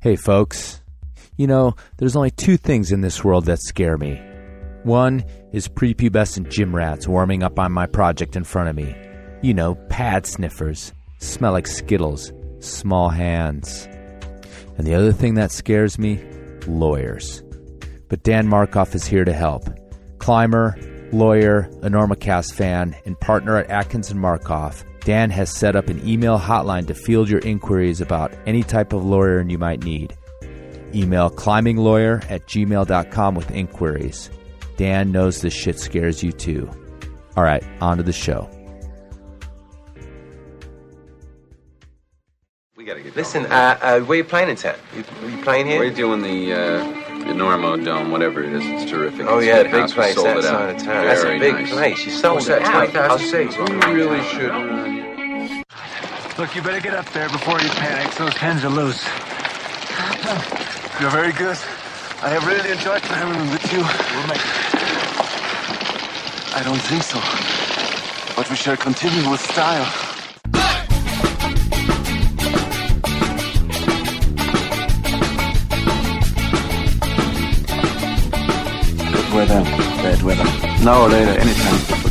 Hey, folks. You know, there's only two things in this world that scare me. One is prepubescent gym rats warming up on my project in front of me. You know, pad sniffers, smell like Skittles, small hands. And the other thing that scares me lawyers. But Dan Markoff is here to help. Climber, lawyer, Enormocast fan, and partner at Atkins and Markoff, Dan has set up an email hotline to field your inquiries about any type of lawyer you might need. Email climbinglawyer at gmail.com with inquiries. Dan knows this shit scares you too. All right, on to the show. We gotta get Listen, uh, uh, where you playing in town? You, you playing here? We're doing the uh, Enormo Dome, whatever it is. It's terrific. oh It's yeah, big big house. Place sold that it out. of town. That's a big nice. place. You sold What's it that, out. 20,000 I'll seats? see. We really should. Look, you better get up there before you panic. Those pens are loose. You're very good. I have really enjoyed climbing them with you. We'll make I don't think so. But we shall continue with style. Weather, bad weather. Now or later, anytime.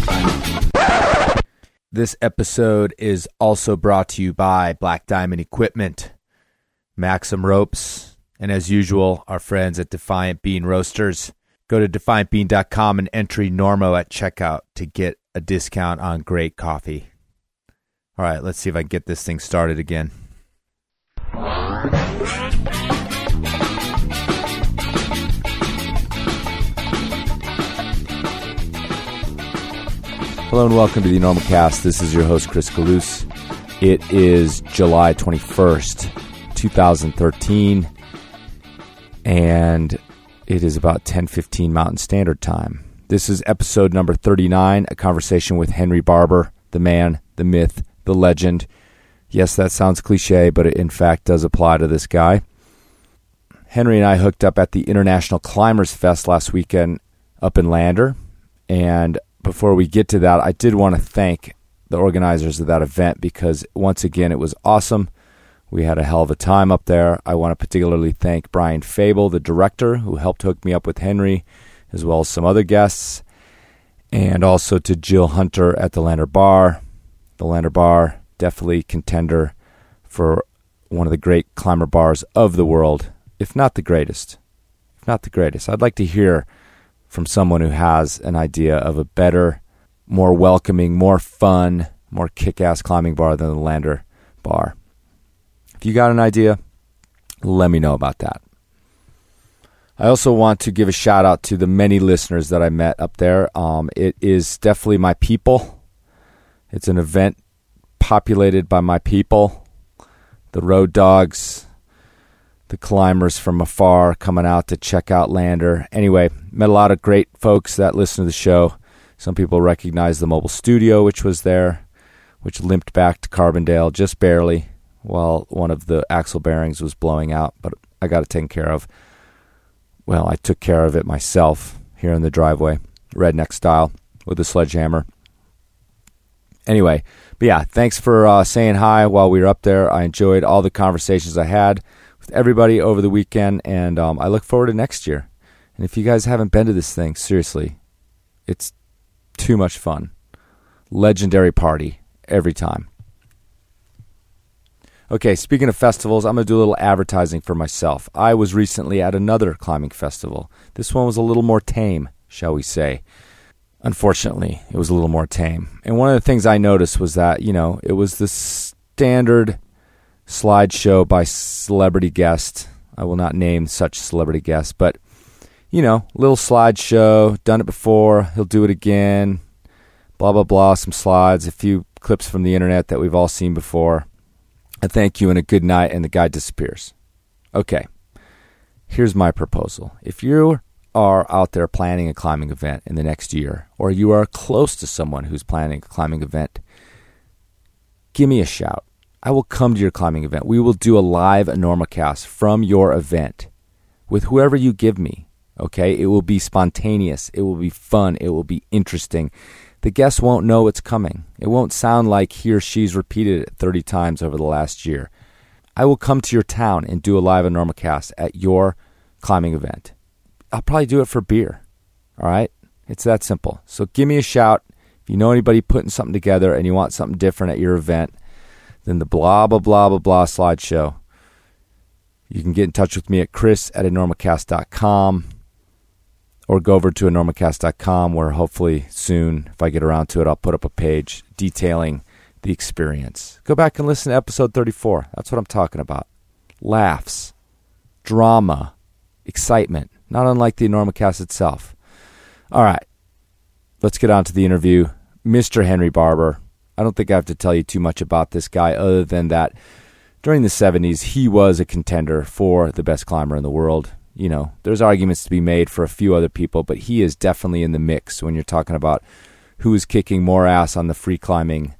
This episode is also brought to you by Black Diamond Equipment, Maxim Ropes, and as usual, our friends at Defiant Bean Roasters. Go to defiantbean.com and enter Normo at checkout to get a discount on great coffee. All right, let's see if I can get this thing started again. Hello and welcome to the Enormocast. This is your host, Chris Kalous. It is July 21st, 2013, and it is about 10:15 Mountain Standard Time. This is episode number 39, a conversation with Henry Barber, the man, the myth, the legend. Yes, that sounds cliche, but it in fact does apply to this guy. Henry and I hooked up at the International Climbers Fest last weekend up in Lander, and before we get to that, I did want to thank the organizers of that event because once again it was awesome. We had a hell of a time up there. I want to particularly thank Brian Fable, the director, who helped hook me up with Henry, as well as some other guests, and also to Jill Hunter at the Lander Bar. The Lander Bar, definitely contender for one of the great climber bars of the world, if not the greatest. If not the greatest. I'd like to hear from someone who has an idea of a better, more welcoming, more fun, more kick ass climbing bar than the Lander Bar. If you got an idea, let me know about that. I also want to give a shout out to the many listeners that I met up there. Um, it is definitely my people. It's an event populated by my people, the road dogs, the climbers from afar coming out to check out Lander. Anyway, met a lot of great folks that listen to the show. Some people recognize the mobile studio, which was there, which limped back to Carbondale just barely while one of the axle bearings was blowing out, but I got it taken care of. Well, I took care of it myself here in the driveway, redneck style, with a sledgehammer. Anyway, but yeah, thanks for uh, saying hi while we were up there. I enjoyed all the conversations I had with everybody over the weekend, and um, I look forward to next year. And if you guys haven't been to this thing, seriously, it's too much fun. Legendary party every time. Okay, speaking of festivals, I'm going to do a little advertising for myself. I was recently at another climbing festival. This one was a little more tame, shall we say. Unfortunately, it was a little more tame. And one of the things I noticed was that, you know, it was the standard slideshow by celebrity guest. I will not name such celebrity guest, but you know, little slideshow, done it before, he'll do it again. Blah blah blah, some slides, a few clips from the internet that we've all seen before. A thank you and a good night, and the guy disappears. Okay, here's my proposal. If you are out there planning a climbing event in the next year, or you are close to someone who's planning a climbing event, give me a shout. I will come to your climbing event. We will do a live Enormocast from your event with whoever you give me. Okay? It will be spontaneous. It will be fun. It will be interesting. The guest won't know it's coming. It won't sound like he or she's repeated it 30 times over the last year. I will come to your town and do a live Enormocast at your climbing event. I'll probably do it for beer. All right? It's that simple. So give me a shout. If you know anybody putting something together and you want something different at your event than the blah, blah, blah, blah, blah slideshow, you can get in touch with me at chris at enormocast.com or go over to enormocast.com where hopefully soon, if I get around to it, I'll put up a page detailing the experience. Go back and listen to episode 34. That's what I'm talking about. Laughs, drama, excitement, not unlike the Enormocast itself. All right, let's get on to the interview. Mr. Henry Barber. I don't think I have to tell you too much about this guy other than that during the 70s, he was a contender for the best climber in the world. You know, there's arguments to be made for a few other people, but he is definitely in the mix when you're talking about who is kicking more ass on the free climbing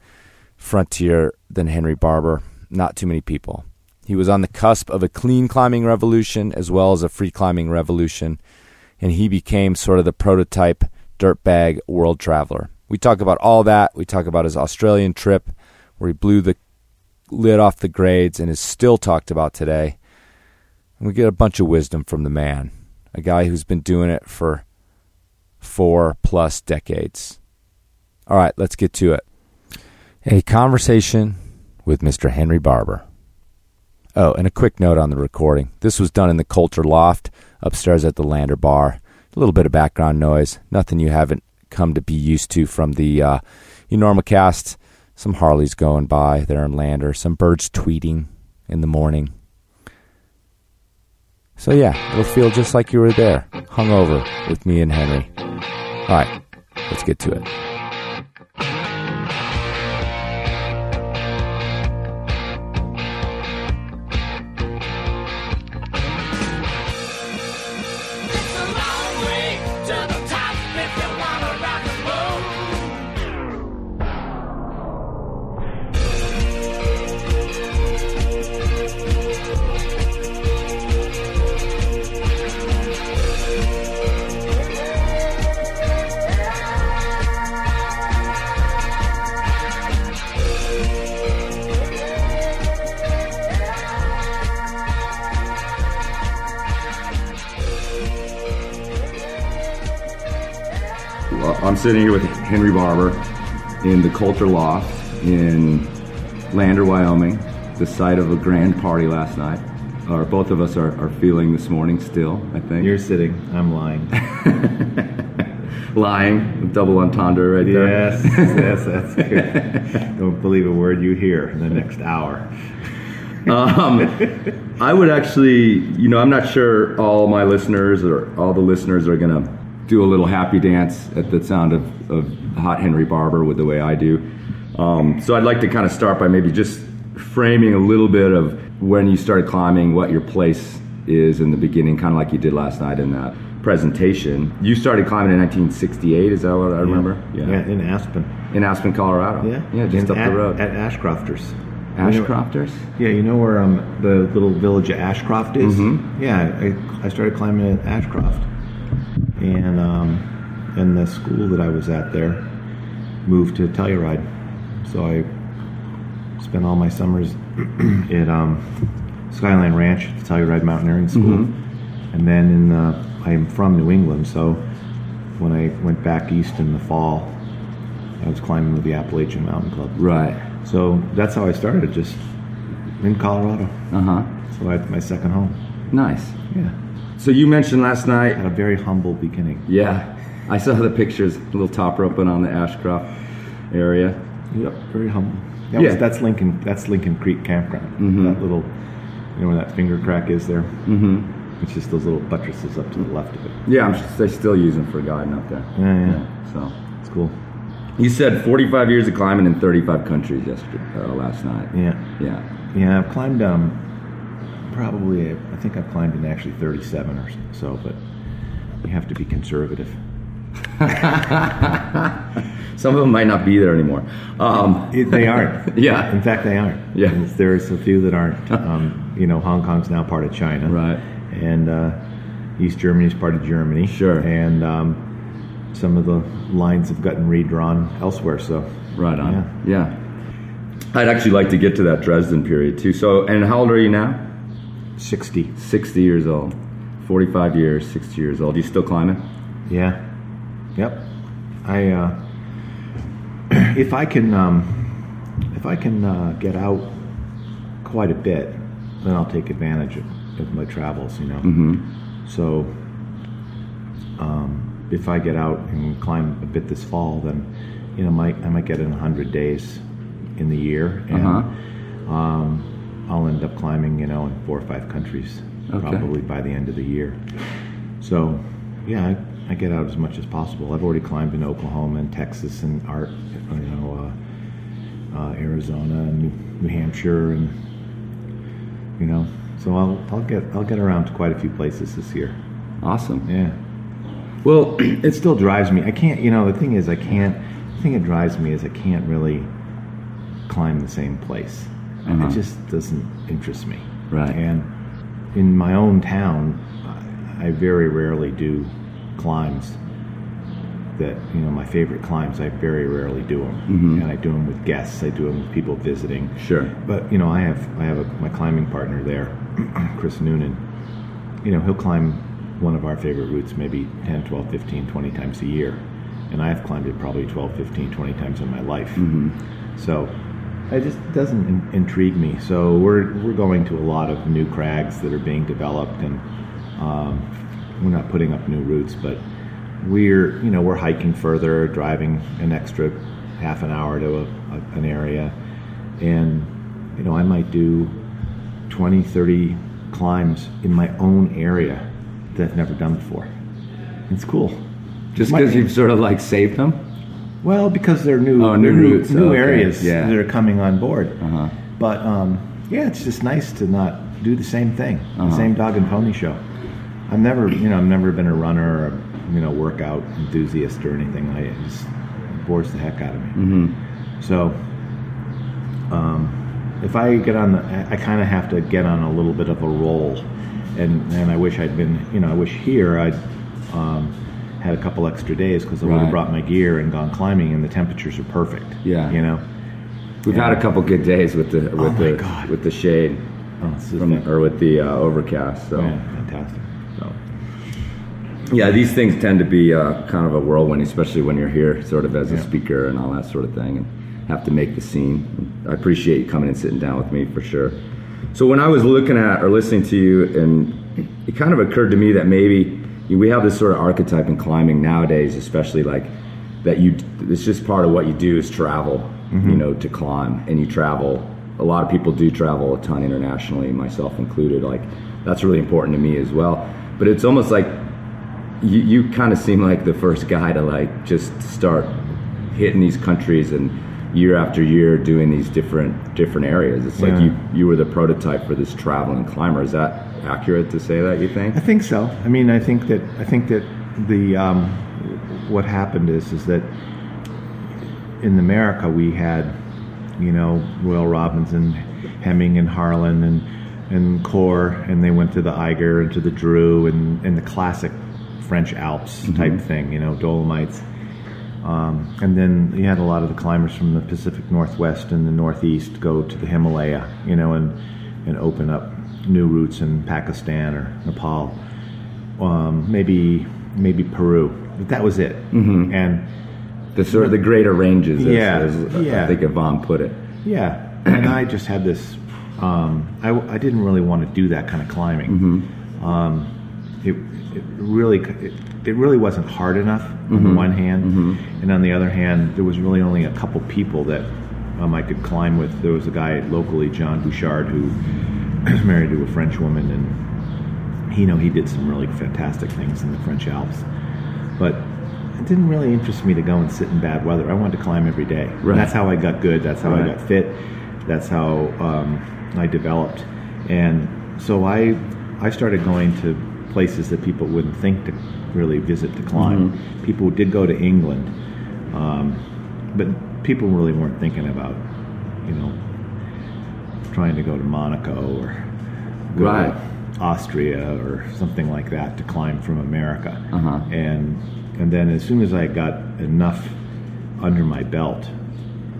frontier than Henry Barber. Not too many people. He was on the cusp of a clean climbing revolution as well as a free climbing revolution, and he became sort of the prototype dirtbag world traveler. We talk about all that. We talk about his Australian trip where he blew the lid off the grades and is still talked about today. And we get a bunch of wisdom from the man, a guy who's been doing it for four plus decades. All right, let's get to it. A conversation with Mr. Henry Barber. Oh, and a quick note on the recording. This was done in the Coulter Loft upstairs at the Lander Bar. A little bit of background noise, nothing you haven't come to be used to from the uh, Enormocast some Harleys going by there in Lander, some birds tweeting in the morning. So yeah, it'll feel just like you were there, hungover with me and Henry. All right, let's get to it. I'm sitting here with Henry Barber in the Coulter Loft in Lander, Wyoming, the site of a grand party last night. Or both of us are, are feeling this morning still, I think. You're sitting. I'm lying. lying, double entendre right there. yes, yes, that's good. Don't believe a word you hear in the next hour. um, I would actually, you know, I'm not sure all my listeners or all the listeners are going to do a little happy dance at the sound of, of Hot Henry Barber with the way I do. Um, so I'd like to kind of start by maybe just framing a little bit of when you started climbing, what your place is in the beginning, kind of like you did last night in that presentation. You started climbing in 1968, is that what I remember? Yeah, in Aspen. In Aspen, Colorado. Yeah, Yeah, just In- up at, the road. at Ashcrofters. Ashcrofters? Yeah, you know where um, the little village of Ashcroft is? Mhm. Yeah, I, I started climbing at Ashcroft. And um, and the school that I was at there moved to Telluride. So I spent all my summers at um, Skyline Ranch, the Telluride Mountaineering School. And then in the, I'm from New England, so when I went back east in the fall, I was climbing with the Appalachian Mountain Club. Right. So that's how I started, just in Colorado. Uh huh. So I, had my second home. Nice. Yeah. So you mentioned last night Had a very humble beginning. Yeah, I saw the pictures, a little top roping on the Ashcroft area. Yep. Very humble. That Yeah. was, that's Lincoln. That's Lincoln Creek Campground. Mhm. That little, you know where that finger crack is there. Mm-hmm. It's just those little buttresses up to the left of it. Yeah, I'm, they still use them for guiding up there. Yeah, yeah. So It's cool. you said 45 years of climbing in 35 countries yesterday, uh, last night. Yeah. Yeah. Yeah. I've climbed um, probably. I think I've climbed in actually 37 or so, but you have to be conservative. Some of them might not be there anymore. Um, It- they aren't. Yeah. In fact, they aren't. Yeah. And There's a few that aren't. Um, you know, Hong Kong's now part of China. Right. And uh, East Germany is part of Germany. Sure. And um, some of the lines have gotten redrawn elsewhere. So. right on. Yeah. Yeah. I'd actually like to get to that Dresden period too. So, and how old are you now? 60. 60 years old. 45 years, 60 years old. You still climbing? Yeah. Yep. I uh, if I can um, if I can uh, get out quite a bit, then I'll take advantage of, of my travels. You know. Mm-hmm. So um, if I get out and climb a bit this fall, then you know might I might get in hundred days in the year, and Uh-huh. um, I'll end up climbing you know in four or five countries Okay. probably by the end of the year. So yeah, I, I get out as much as possible. I've already climbed in Oklahoma and Texas and Art, you know, uh, uh, Arizona and New, New Hampshire, and you know, so I'll I'll get I'll get around to quite a few places this year. Awesome. Yeah, Well, it still drives me. I can't, you know, the thing is, I can't. The thing that drives me is I can't really climb the same place. Uh-huh. It just doesn't interest me. Right. And in my own town, I very rarely do climbs that you know my favorite climbs. I very rarely do them, Mhm. and I do them with guests. I do them with people visiting. Sure. But you know, I have I have a, my climbing partner there, Chris Noonan. You know, he'll climb one of our favorite routes maybe 10, 12, 15, 20 times a year. And I've climbed it probably 12, 15, 20 times in my life. Mm-hmm. So it just doesn't in- intrigue me. So we're, we're going to a lot of new crags that are being developed and um, we're not putting up new routes, but we're, you know, we're hiking further, driving an extra half an hour to a, a, an area. And, you know, I might do 20, 30 climbs in my own area that I've never done before. It's cool. just because you've sort of like saved them? Well, because they're new, Oh, new routes. new Okay. areas Yeah. that are coming on board. Uh-huh. But um, yeah, it's just nice to not do the same thing, Uh-huh. the same dog and pony show. I've never, you know, I've never been a runner or you know workout enthusiast or anything. I it just bores the heck out of me. Mm-hmm. So, um, if I get on the, I, I kind of have to get on a little bit of a roll, and and I wish I'd been, you know, I wish here I'd um, had a couple extra days because I would Right. have brought my gear and gone climbing, and the temperatures are perfect. Yeah. you know. We've had a couple good days with the with Oh the God. with the shade Oh, from or with the uh, overcast. So yeah, fantastic. So. yeah, these things tend to be uh, kind of a whirlwind, especially when you're here, sort of as a speaker and all that sort of thing, and have to make the scene. I appreciate you coming and sitting down with me for sure. So when I was looking at or listening to you, and it kind of occurred to me that maybe we have this sort of archetype in climbing nowadays, especially like that you. It's just part of what you do is travel, you mm-hmm. know, to climb, and you travel. A lot of people do travel a ton internationally, myself included. Like that's really important to me as well. But it's almost like you, you kind of seem like the first guy to like just start hitting these countries and year after year doing these different different areas. It's like you you were the prototype for this traveling climber. Is that accurate to say that? You think? I think so. I mean, I think that I think that the um, what happened is is that in America we had, you know, Royal Robbins, Hemming, and Harlin, and and Kor, and they went to the Eiger and to the Dru and and the classic French Alps type thing, you know, Dolomites. Um, and then you had a lot of the climbers from the Pacific Northwest and the Northeast go to the Himalaya, you know, and and open up new routes in Pakistan or Nepal, um, maybe maybe Peru. But that was it. Mm-hmm. And The sort of the greater ranges, as, Yeah, as I yeah. think Yvon put it. yeah, and I just had this. Um, I, I didn't really want to do that kind of climbing. Um, it, it really it, it really wasn't hard enough on the one hand, and on the other hand, there was really only a couple people that um, I could climb with. There was a guy locally, John Bouchard, who married to a French woman, and he you know he did some really fantastic things in the French Alps, but. It didn't really interest me to go and sit in bad weather. I wanted to climb every day. And Right. that's how I got good. That's how I got fit. That's how um, I developed. And so I, I started going to places that people wouldn't think to really visit to climb. People did go to England, um, but people really weren't thinking about, you know, trying to go to Monaco or go Right. to Austria or something like that to climb from America. Uh-huh. And and then as soon as I got enough under my belt,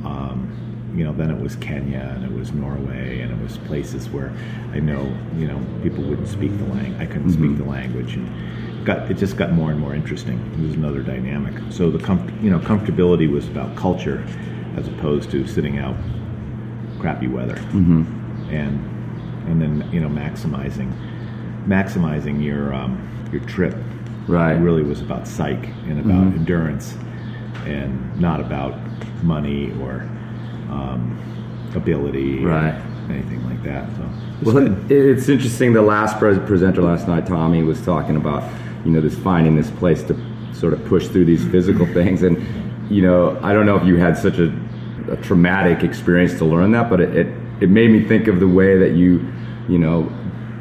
um, you know, then it was Kenya and it was Norway and it was places where I know, you know, people wouldn't speak the language. I couldn't speak the language, and got it just got more and more interesting. It was another dynamic. So the comf- you know comfortability was about culture, as opposed to sitting out crappy weather, mm-hmm. and and then you know maximizing maximizing your um, your trip. Right. It really was about psych and about endurance, and not about money or um, ability, or Right. anything like that. So it's Well, good. it's interesting. The last pres presenter last night, Tommy, was talking about you know this finding this place to sort of push through these physical things, and you know I don't know if you had such a, a traumatic experience to learn that, but it, it it made me think of the way that you you know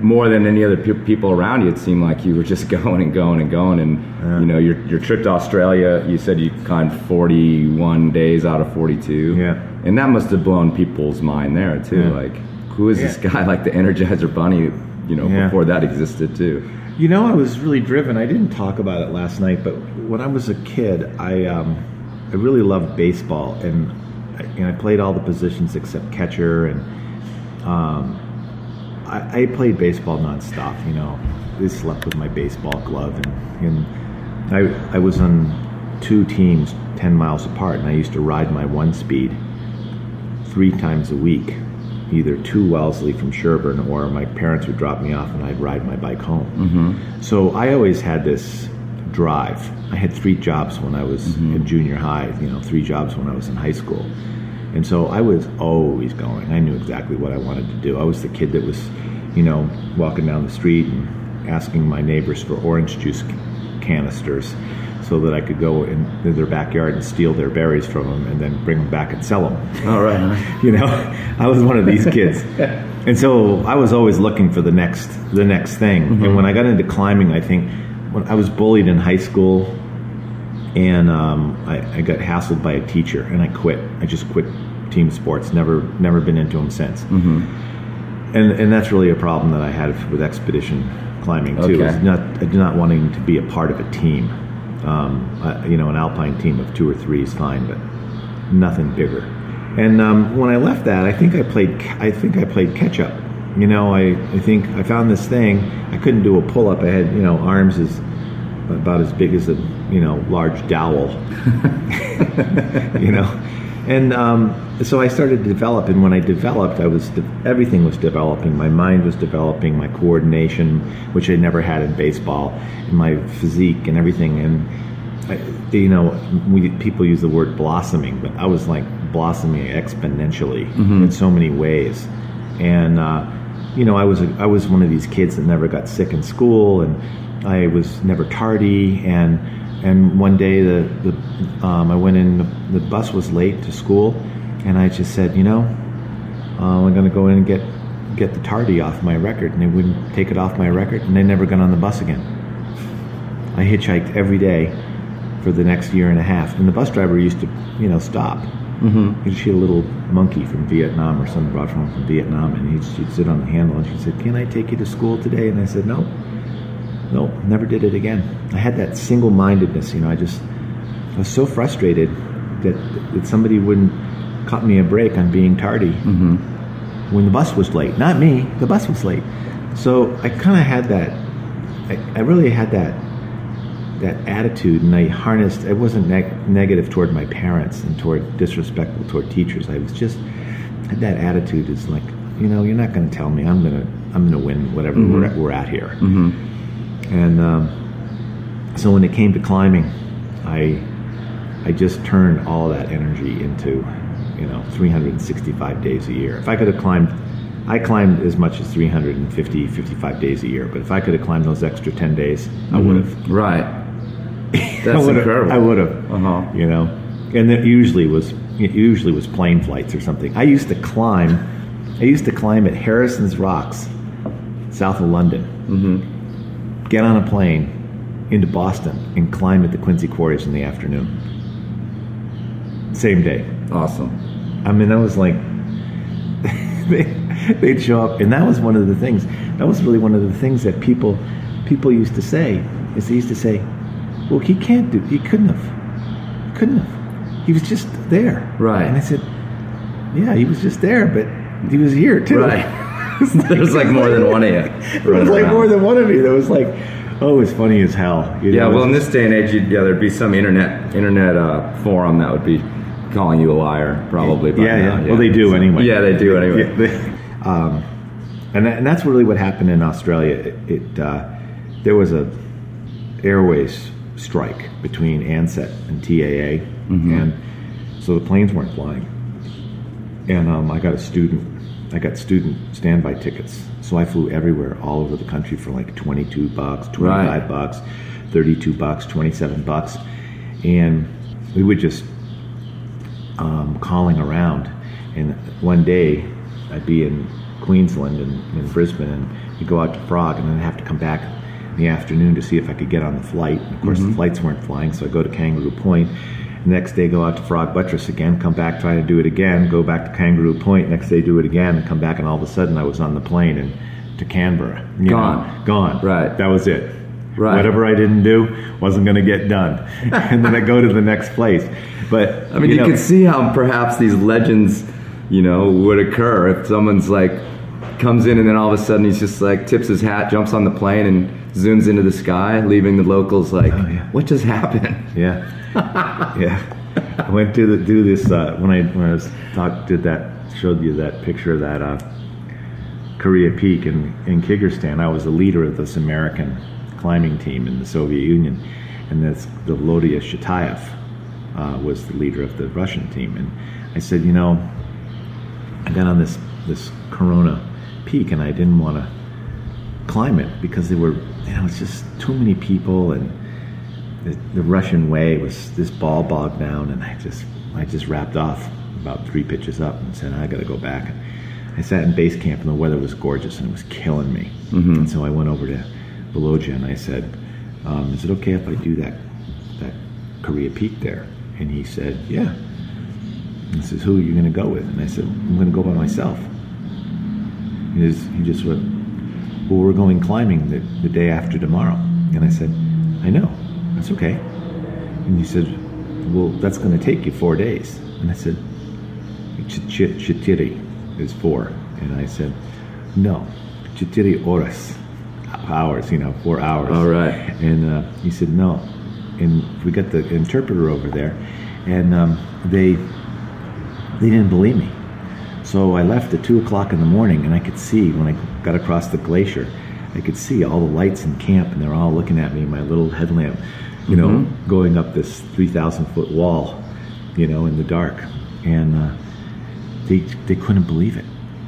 more than any other pe- people around you, it seemed like you were just going and going and going, and you know your your trip to Australia. You said you climbed forty one days out of forty two. Yeah. And that must have blown people's mind there too. Yeah. Like, who is this guy? Like the Energizer Bunny, you know, Yeah. before that existed too. You know, I was really driven. I didn't talk about it last night, but when I was a kid, I um, I really loved baseball, and and I played all the positions except catcher, and um, I, I played baseball nonstop. You know, I slept with my baseball glove, and, and I I was on two teams ten miles apart, and I used to ride my one speed three times a week, either to Wellesley from Sherborn or my parents would drop me off and I'd ride my bike home. Mm-hmm. So I always had this drive. I had three jobs when I was mm-hmm. in junior high, you know, three jobs when I was in high school. And so I was always going. I knew exactly what I wanted to do. I was the kid that was, you know, walking down the street and asking my neighbors for orange juice canisters so that I could go in their backyard and steal their berries from them and then bring them back and sell them. All right. you know, I was one of these kids, and so I was always looking for the next the next thing. And mm-hmm. when I got into climbing, I think when I was bullied in high school, and um, I, I got hassled by a teacher, and I quit. I just quit team sports. Never never been into them since. And and that's really a problem that I had with expedition climbing too. Okay. Is not not wanting to be a part of a team. Um, uh, you know, an alpine team of two or three is fine, but nothing bigger. And um, when I left that, I think I played. I think I played catch up. You know, I, I think I found this thing. I couldn't do a pull up. I had you know arms as about as big as a you know large dowel. you know, and um, so I started to develop. And when I developed, I was de- everything was developing. My mind was developing. My coordination, which I never had in baseball, and my physique and everything. And I, you know, we, people use the word blossoming, but I was like blossoming exponentially in so many ways. And uh, you know, I was a, I was one of these kids that never got sick in school, and I was never tardy. And and one day the, the um, I went in, the, the bus was late to school, and I just said, you know, uh, I'm going to go in and get get the tardy off my record, and they wouldn't take it off my record, and they never got on the bus again. I hitchhiked every day for the next year and a half, and the bus driver used to, you know, stop. Mm-hmm. She had a little monkey from Vietnam, or someone brought from from Vietnam, and he'd, she'd sit on the handle, and she said, "Can I take you to school today?" And I said, "No, no, never did it again." I had that single-mindedness, you know. I just I was so frustrated that that somebody wouldn't cut me a break on being tardy when the bus was late. Not me, the bus was late. So I kind of had that. I, I really had that that attitude, and I harnessed. I wasn't neg- negative toward my parents and toward disrespectful toward teachers. I was just that attitude. Is like, you know, you're not going to tell me I'm gonna I'm gonna win whatever mm-hmm. we're, at, we're at here. Mm-hmm. And um, so when it came to climbing, I I just turned all that energy into you know 365 days a year. If I could have climbed. I climbed as much as 350, 55 days a year, but if I could have climbed those extra 10 days, I mm-hmm. would have. Right. I That's would've- incredible. I would have. Uh-huh. You know, and it usually was it usually was plane flights or something. I used to climb. I used to climb at Harrison's Rocks, south of London. Mm-hmm. Get on a plane into Boston and climb at the Quincy Quarries in the afternoon. Same day. Awesome. I mean, that was like they, they'd show up, and that was one of the things. That was really one of the things that people people used to say. Is they used to say, "Well, he can't do. He couldn't have. Couldn't have. He was just there." Right. And I said, yeah, he was just there, but he was here too. Right. There's like more than one of you. There was like more than one of you. That was like, oh, it's funny as hell. You Yeah, know, well, in this day and age, you'd, yeah, there'd be some internet internet uh, forum that would be calling you a liar, probably. yeah, now, yeah. Well, they do anyway. Yeah, they do anyway. Yeah, they- um, and that, and that's really what happened in Australia. It, it uh, there was a airways strike between Ansett and TAA, Mm-hmm. and so the planes weren't flying. And um, I got a student, I got student standby tickets, so I flew everywhere, all over the country for like twenty-two bucks, twenty-five Right. bucks, thirty-two bucks, twenty-seven bucks, and we would just um, calling around. And one day, I'd be in Queensland and in Brisbane, and you go out to Frog, and then I'd have to come back in the afternoon to see if I could get on the flight. And of course, the mm-hmm. flights weren't flying, so I go to Kangaroo Point. The next day, go out to Frog Buttress again, come back, try to do it again, go back to Kangaroo Point. Next day, do it again, and come back, and all of a sudden, I was on the plane and to Canberra. you know, Gone. gone. Right. That was it. Right. Whatever I didn't do wasn't going to get done, and then I go to the next place. But I mean, you, know, can see how perhaps these legends, you know, would occur if someone's like comes in and then all of a sudden he's just like tips his hat, jumps on the plane, and zooms into the sky, leaving the locals like, Oh, yeah. "What just happened?" Yeah, yeah. I went to the, do this uh, when I when I was talk, did that showed you that picture of that uh, Korea Peak in in Kyrgyzstan. I was the leader of this American climbing team in the Soviet Union, and that's the Volodya Shatayev uh, was the leader of the Russian team. And I said, you know, I got on this this Corona Peak, and I didn't want to climb it because there were you know it's just too many people and the, the Russian way was this ball bogged down, and I just I just wrapped off about three pitches up and said I got to go back. And I sat in base camp, and the weather was gorgeous, and it was killing me. And so I went over to Volodya, and I said, um, "Is it okay if I do that that Korea Peak there?" And he said, "Yeah." And he says, "Who are you going to go with?" And I said, "I'm going to go by myself." He just, he just went, well, we're going climbing the, the day after tomorrow. And I said, I know, that's okay. And he said, well, that's going to take you four days. And I said, "Ch- ch- chitiri is four. And I said, no, chitiri horas, hours, you know, four hours. All right. And uh, he said, no. And we got the interpreter over there, and um, they they didn't believe me. So I left at two o'clock in the morning, and I could see when I got across the glacier, I could see all the lights in camp, and they're all looking at me, my little headlamp, you know, going up this three thousand foot wall, you know, in the dark, and uh, they they couldn't believe it.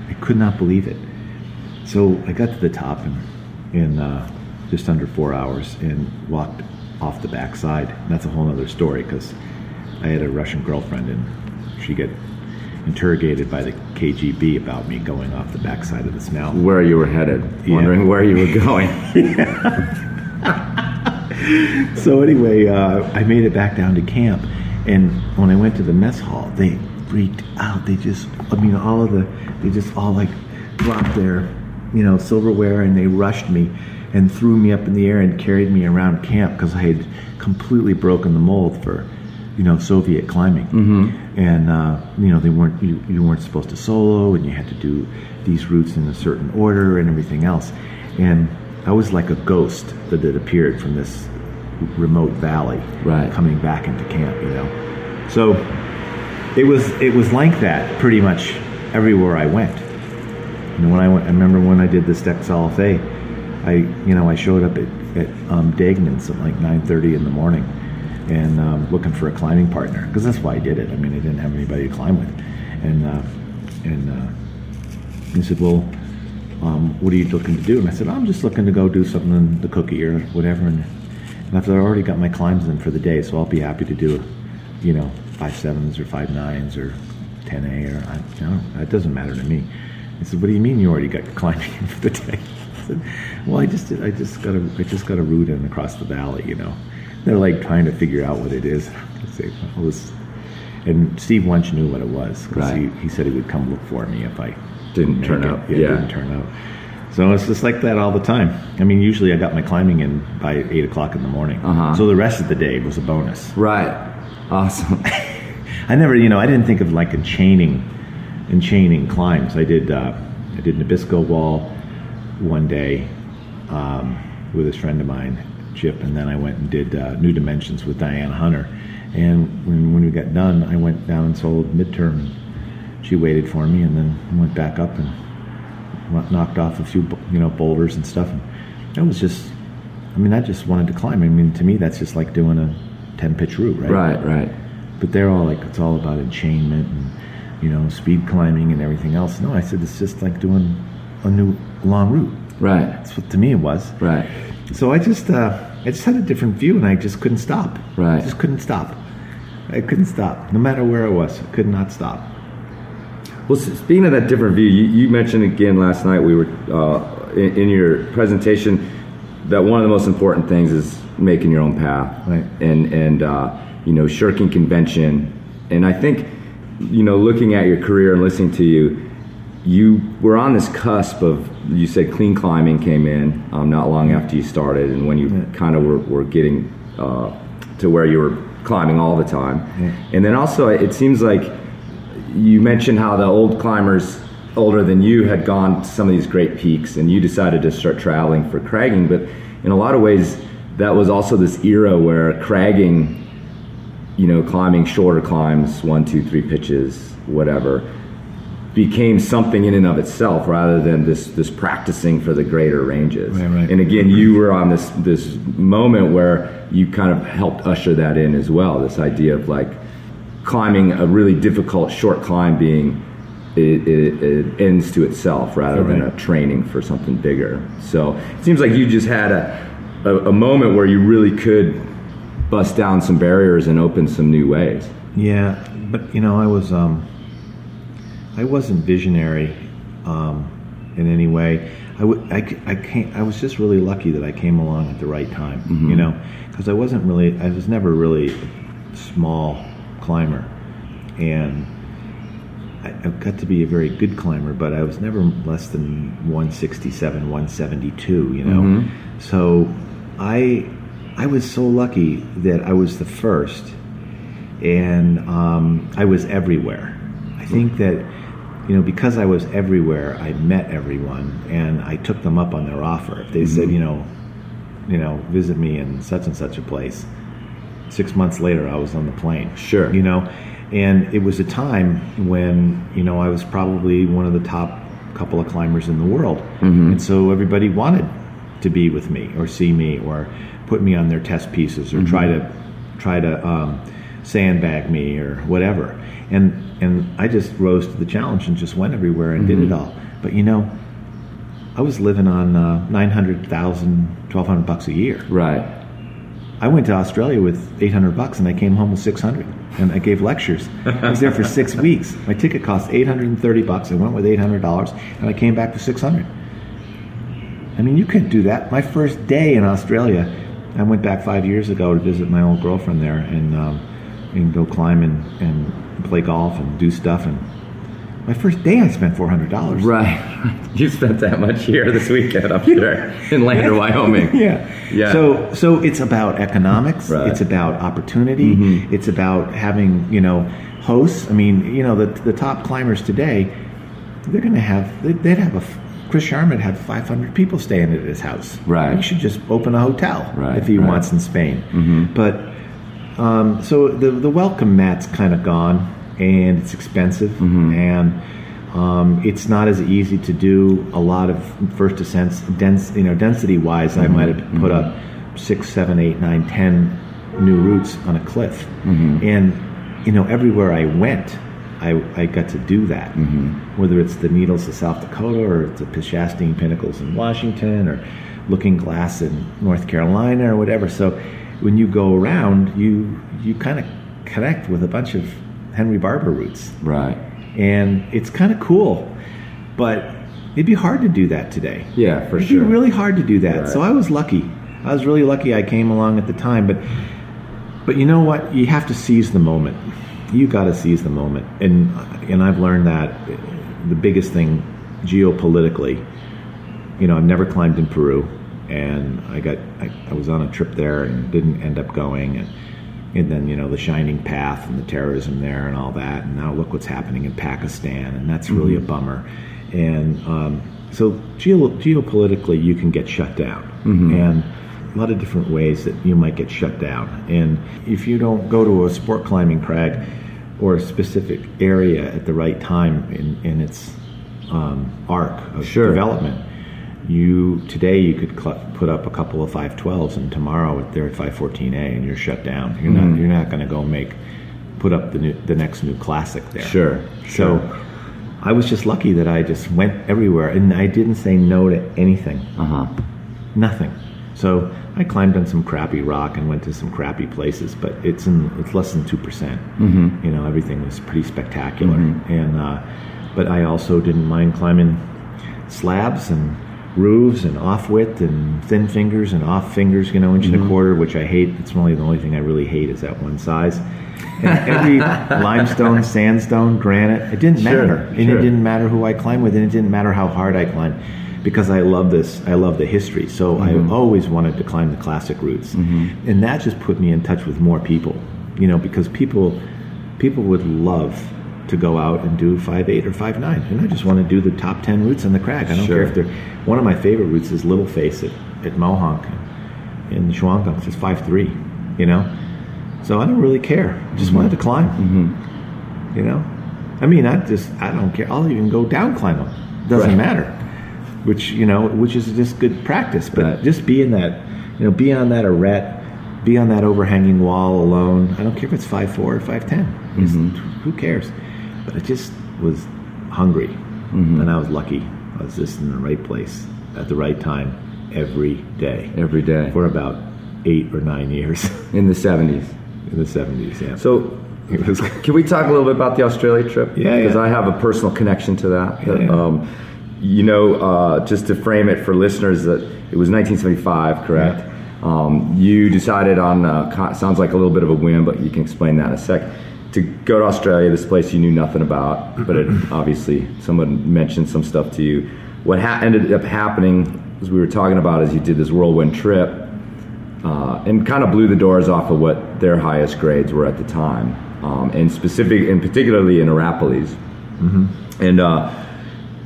They could not believe it. So I got to the top in, in uh, just under four hours and walked off the backside. And that's a whole other story because I had a Russian girlfriend and she got interrogated by the KGB about me going off the backside of this mountain. Where you were headed, Yeah. wondering where you were going. So anyway, uh, I made it back down to camp, and when I went to the mess hall, they freaked out. They just, I mean, all of the, they just all like dropped their, you know, silverware, and they rushed me and threw me up in the air and carried me around camp because I had completely broken the mold for, you know, Soviet climbing. Mm-hmm. And uh, you know, they weren't you, you weren't supposed to solo, and you had to do these routes in a certain order and everything else. And I was like a ghost that had appeared from this remote valley, Right. coming back into camp. You know, so it was it was like that pretty much everywhere I went. You know, when I went, I remember when I did the Steck-Salathé, I you know I showed up at at um, Degnan's at like nine thirty in the morning, and um, looking for a climbing partner because that's why I did it. I mean, I didn't have anybody to climb with, and uh, and uh, he said, well. Um, what are you looking to do? And I said, I'm just looking to go do something in the cookie or whatever. And, and I said, I already got my climbs in for the day, so I'll be happy to do, you know, five sevens or five nines or 10A or, I, you know, it doesn't matter to me. He said, what do you mean you already got climbing in for the day? I said, well, I just did, I just got a, I just got a route in across the valley, you know. They're like trying to figure out what it is. I say, well, this, and Steve once knew what it was because Right. he, he said he would come look for me if I Didn't turn up, Yeah, yeah. didn't turn out. So it's just like that all the time. I mean, usually I got my climbing in by eight o'clock in the morning. Uh-huh. So the rest of the day was a bonus. right. Awesome. I never, you know, I didn't think of like a chaining enchaining climbs. I did uh, I did Nabisco Wall one day um, with this friend of mine, Chip, and then I went and did uh, New Dimensions with Diane Hunter. And when, when we got done, I went down and sold midterm. She waited for me, and then went back up and knocked off a few you know boulders and stuff. And that was just, I mean, I just wanted to climb. I mean, to me, that's just like doing a ten pitch route, right? Right, right. but they're all like it's all about enchainment and you know speed climbing and everything else no i said it's just like doing a new long route Right, that's what to me it was right. So i just uh, i just had a different view and i just couldn't stop Right. just couldn't stop i couldn't stop no matter where i was i could not stop Well, speaking of that different view, you, you mentioned again last night we were uh, in, in your presentation that one of the most important things is making your own path, Right. And and uh, you know shirking convention. And I think you know looking at your career and listening to you, you were on this cusp of you said clean climbing came in um, not long after you started, and when you kind of were, were getting uh, to where you were climbing all the time, and then also it seems like you mentioned how the old climbers older than you had gone to some of these great peaks and you decided to start traveling for cragging but in a lot of ways that was also this era where cragging you know climbing shorter climbs one two three pitches whatever became something in and of itself rather than this this practicing for the greater ranges Right, right. and again you were on this this moment where you kind of helped usher that in as well this idea of like climbing a really difficult short climb being it, it, it ends to itself rather than a training for something bigger. So it seems like you just had a, a, a moment where you really could bust down some barriers and open some new ways. Yeah, but you know, I was um, I wasn't visionary um, in any way. I, w- I, I came, I was just really lucky that I came along at the right time. You know, because I wasn't really, I was never really a small climber, and I, I've got to be a very good climber, but I was never less than 167, 172. You know, so I I was so lucky that I was the first and um, I was everywhere. I think that you know because I was everywhere, I met everyone and I took them up on their offer. If they mm-hmm. said, you know, you know, visit me in such and such a place, six months later, I was on the plane. Sure. you know, and it was a time when you know I was probably one of the top couple of climbers in the world, mm-hmm. and so everybody wanted to be with me or see me or put me on their test pieces or try mm-hmm. to try to um, sandbag me or whatever. And and I just rose to the challenge and just went everywhere and did it all. But you know, I was living on uh, 900,000, 1,200 bucks a year. Right. I went to Australia with 800 bucks and I came home with 600 and I gave lectures. I was there for six weeks. My ticket cost 830 bucks. I went with $800 and I came back with 600. I mean, you couldn't do that. My first day in Australia, I went back five years ago to visit my old girlfriend there and, um, and go climb and, and play golf and do stuff. And my first day, I spent $400. Right. you spent that much here this weekend, I'm sure, in Lander, Wyoming. yeah. Yeah. So so it's about economics. Right. Mm-hmm. It's about opportunity. It's about having you know hosts. I mean, you know the the top climbers today, they're going to have they'd have a Chris Sharma had 500 people staying at his house. Right. He should just open a hotel Right, if he right. wants in Spain. But um, so the the welcome mat's kind of gone, and it's expensive, Mm-hmm. and um, it's not as easy to do a lot of first ascents. Dense, you know, density wise, I might have put up six, seven, eight, nine, ten new routes on a cliff, and you know, everywhere I went. I, I got to do that, whether it's the Needles of South Dakota or the Peshastin Pinnacles in Washington or Looking Glass in North Carolina or whatever. So when you go around, you you kind of connect with a bunch of Henry Barber routes. Right. and it's kind of cool. But it'd be hard to do that today. Yeah, for sure. it'd be really hard to do that. Right. So I was lucky. I was really lucky. I came along at the time, but but you know what? You have to seize the moment. You got to seize the moment, and and I've learned that the biggest thing geopolitically. You know, I've never climbed in Peru, and I got I, I was on a trip there and didn't end up going, and and then you know the Shining Path and the terrorism there and all that, and now look what's happening in Pakistan, and that's really a bummer. And um, so geo- geopolitically, you can get shut down, and a lot of different ways that you might get shut down. And if you don't go to a sport climbing crag or a specific area at the right time in, in its um, arc of Sure. development, you today you could cl- put up a couple of 512s, and tomorrow they're at 514A, and you're shut down. You're not you're not going to go make put up the new, the next new classic there. Sure, So I was just lucky that I just went everywhere, and I didn't say no to anything. Uh huh. Nothing. So I climbed on some crappy rock and went to some crappy places, but it's in it's less than two percent. Mm-hmm. You know, everything was pretty spectacular, and uh, but I also didn't mind climbing slabs and roofs and off width and thin fingers and off fingers, you know, inch and a mm-hmm. quarter, which I hate. It's only the only thing I really hate is that one size. And every limestone, sandstone, granite, it didn't Sure, matter, and sure. it didn't matter who I climbed with, and it didn't matter how hard I climbed, because I love this. I love the history, so I mm-hmm. always wanted to climb the classic routes, mm-hmm. and that just put me in touch with more people. You know, because people people would love to go out and do five eight or five nine, and I just want to do the top ten routes on the crag. I don't Sure. care if they're one of my favorite routes is Little Face at, at Mohonk in the Shawangunk. It's five three, you know. So I don't really care. I just wanted to climb. Mm-hmm. You know, I mean, I just I don't care. I'll even go down climb them. Doesn't Right. matter. Which you know, which is just good practice. But Right. just be in that, you know, be on that arete, be on that overhanging wall alone. I don't care if it's five four or five Who cares? But I just was hungry, and I was lucky. I was just in the right place at the right time every day Every day for about eight or nine years in the seventies. in the seventies. Yeah. So was. Can we talk a little bit about the Australia trip? Yeah, Because yeah. I have a personal connection to that. Yeah, yeah. Um, you know, uh, just to frame it for listeners, that it was 1975, correct? Um, you decided on uh, sounds like a little bit of a whim, but you can explain that in a sec. To go to Australia, this place you knew nothing about, but it obviously someone mentioned some stuff to you. What ha- ended up happening, as we were talking about, is you did this whirlwind trip uh, and kind of blew the doors off of what their highest grades were at the time, um, and specific, and particularly in Arapiles. And uh,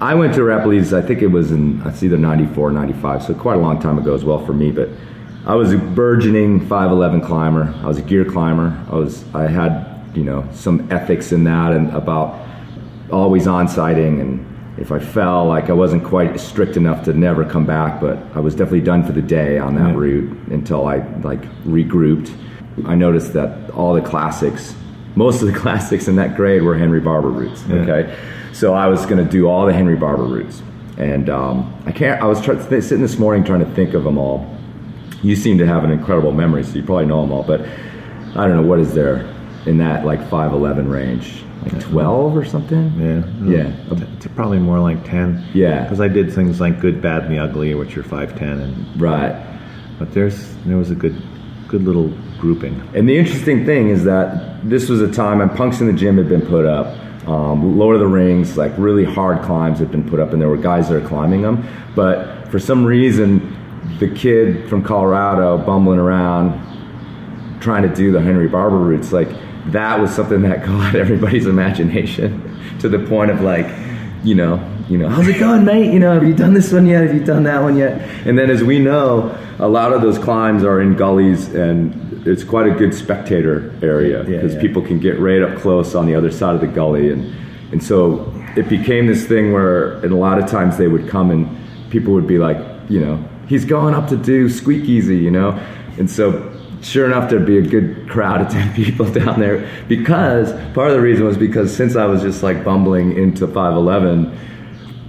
I went to Arapiles. I think it was in it's either '94, '95, so quite a long time ago as well for me. But I was a burgeoning 5'11 climber. I was a gear climber. I was I had you know some ethics in that and about always on sighting and if I fell like I wasn't quite strict enough to never come back but I was definitely done for the day on that Yeah. route until I like regrouped I noticed that all the classics most of the classics in that grade were Henry Barber routes Yeah. okay so I was going to do all the Henry Barber routes and um, I can't I was try- sitting this morning trying to think of them all you seem to have an incredible memory, so you probably know them all. But I don't know what is there in that like five eleven range, like twelve or something. Yeah. Yeah. It's probably more like 10. Yeah. Because I did things like Good, Bad, and the Ugly, which are 5'10. And, Right. but there's there was a good good little grouping. And the interesting thing is that this was a time, and punks in the gym had been put up. Um, Lord of the Rings, like really hard climbs had been put up, and there were guys that are climbing them. But for some reason, the kid from Colorado bumbling around trying to do the Henry Barber routes, like that was something that caught everybody's imagination to the point of like, you know, you know, how's it going, mate? You know, have you done this one yet? Have you done that one yet? And then, as we know, a lot of those climbs are in gullies, and it's quite a good spectator area Yeah, because yeah. people can get right up close on the other side of the gully, and and so it became this thing where, and a lot of times they would come and people would be like, you know, he's going up to do squeak easy, you know, and so sure enough, there'd be a good crowd of 10 people down there because part of the reason was because since I was just like bumbling into 5'11,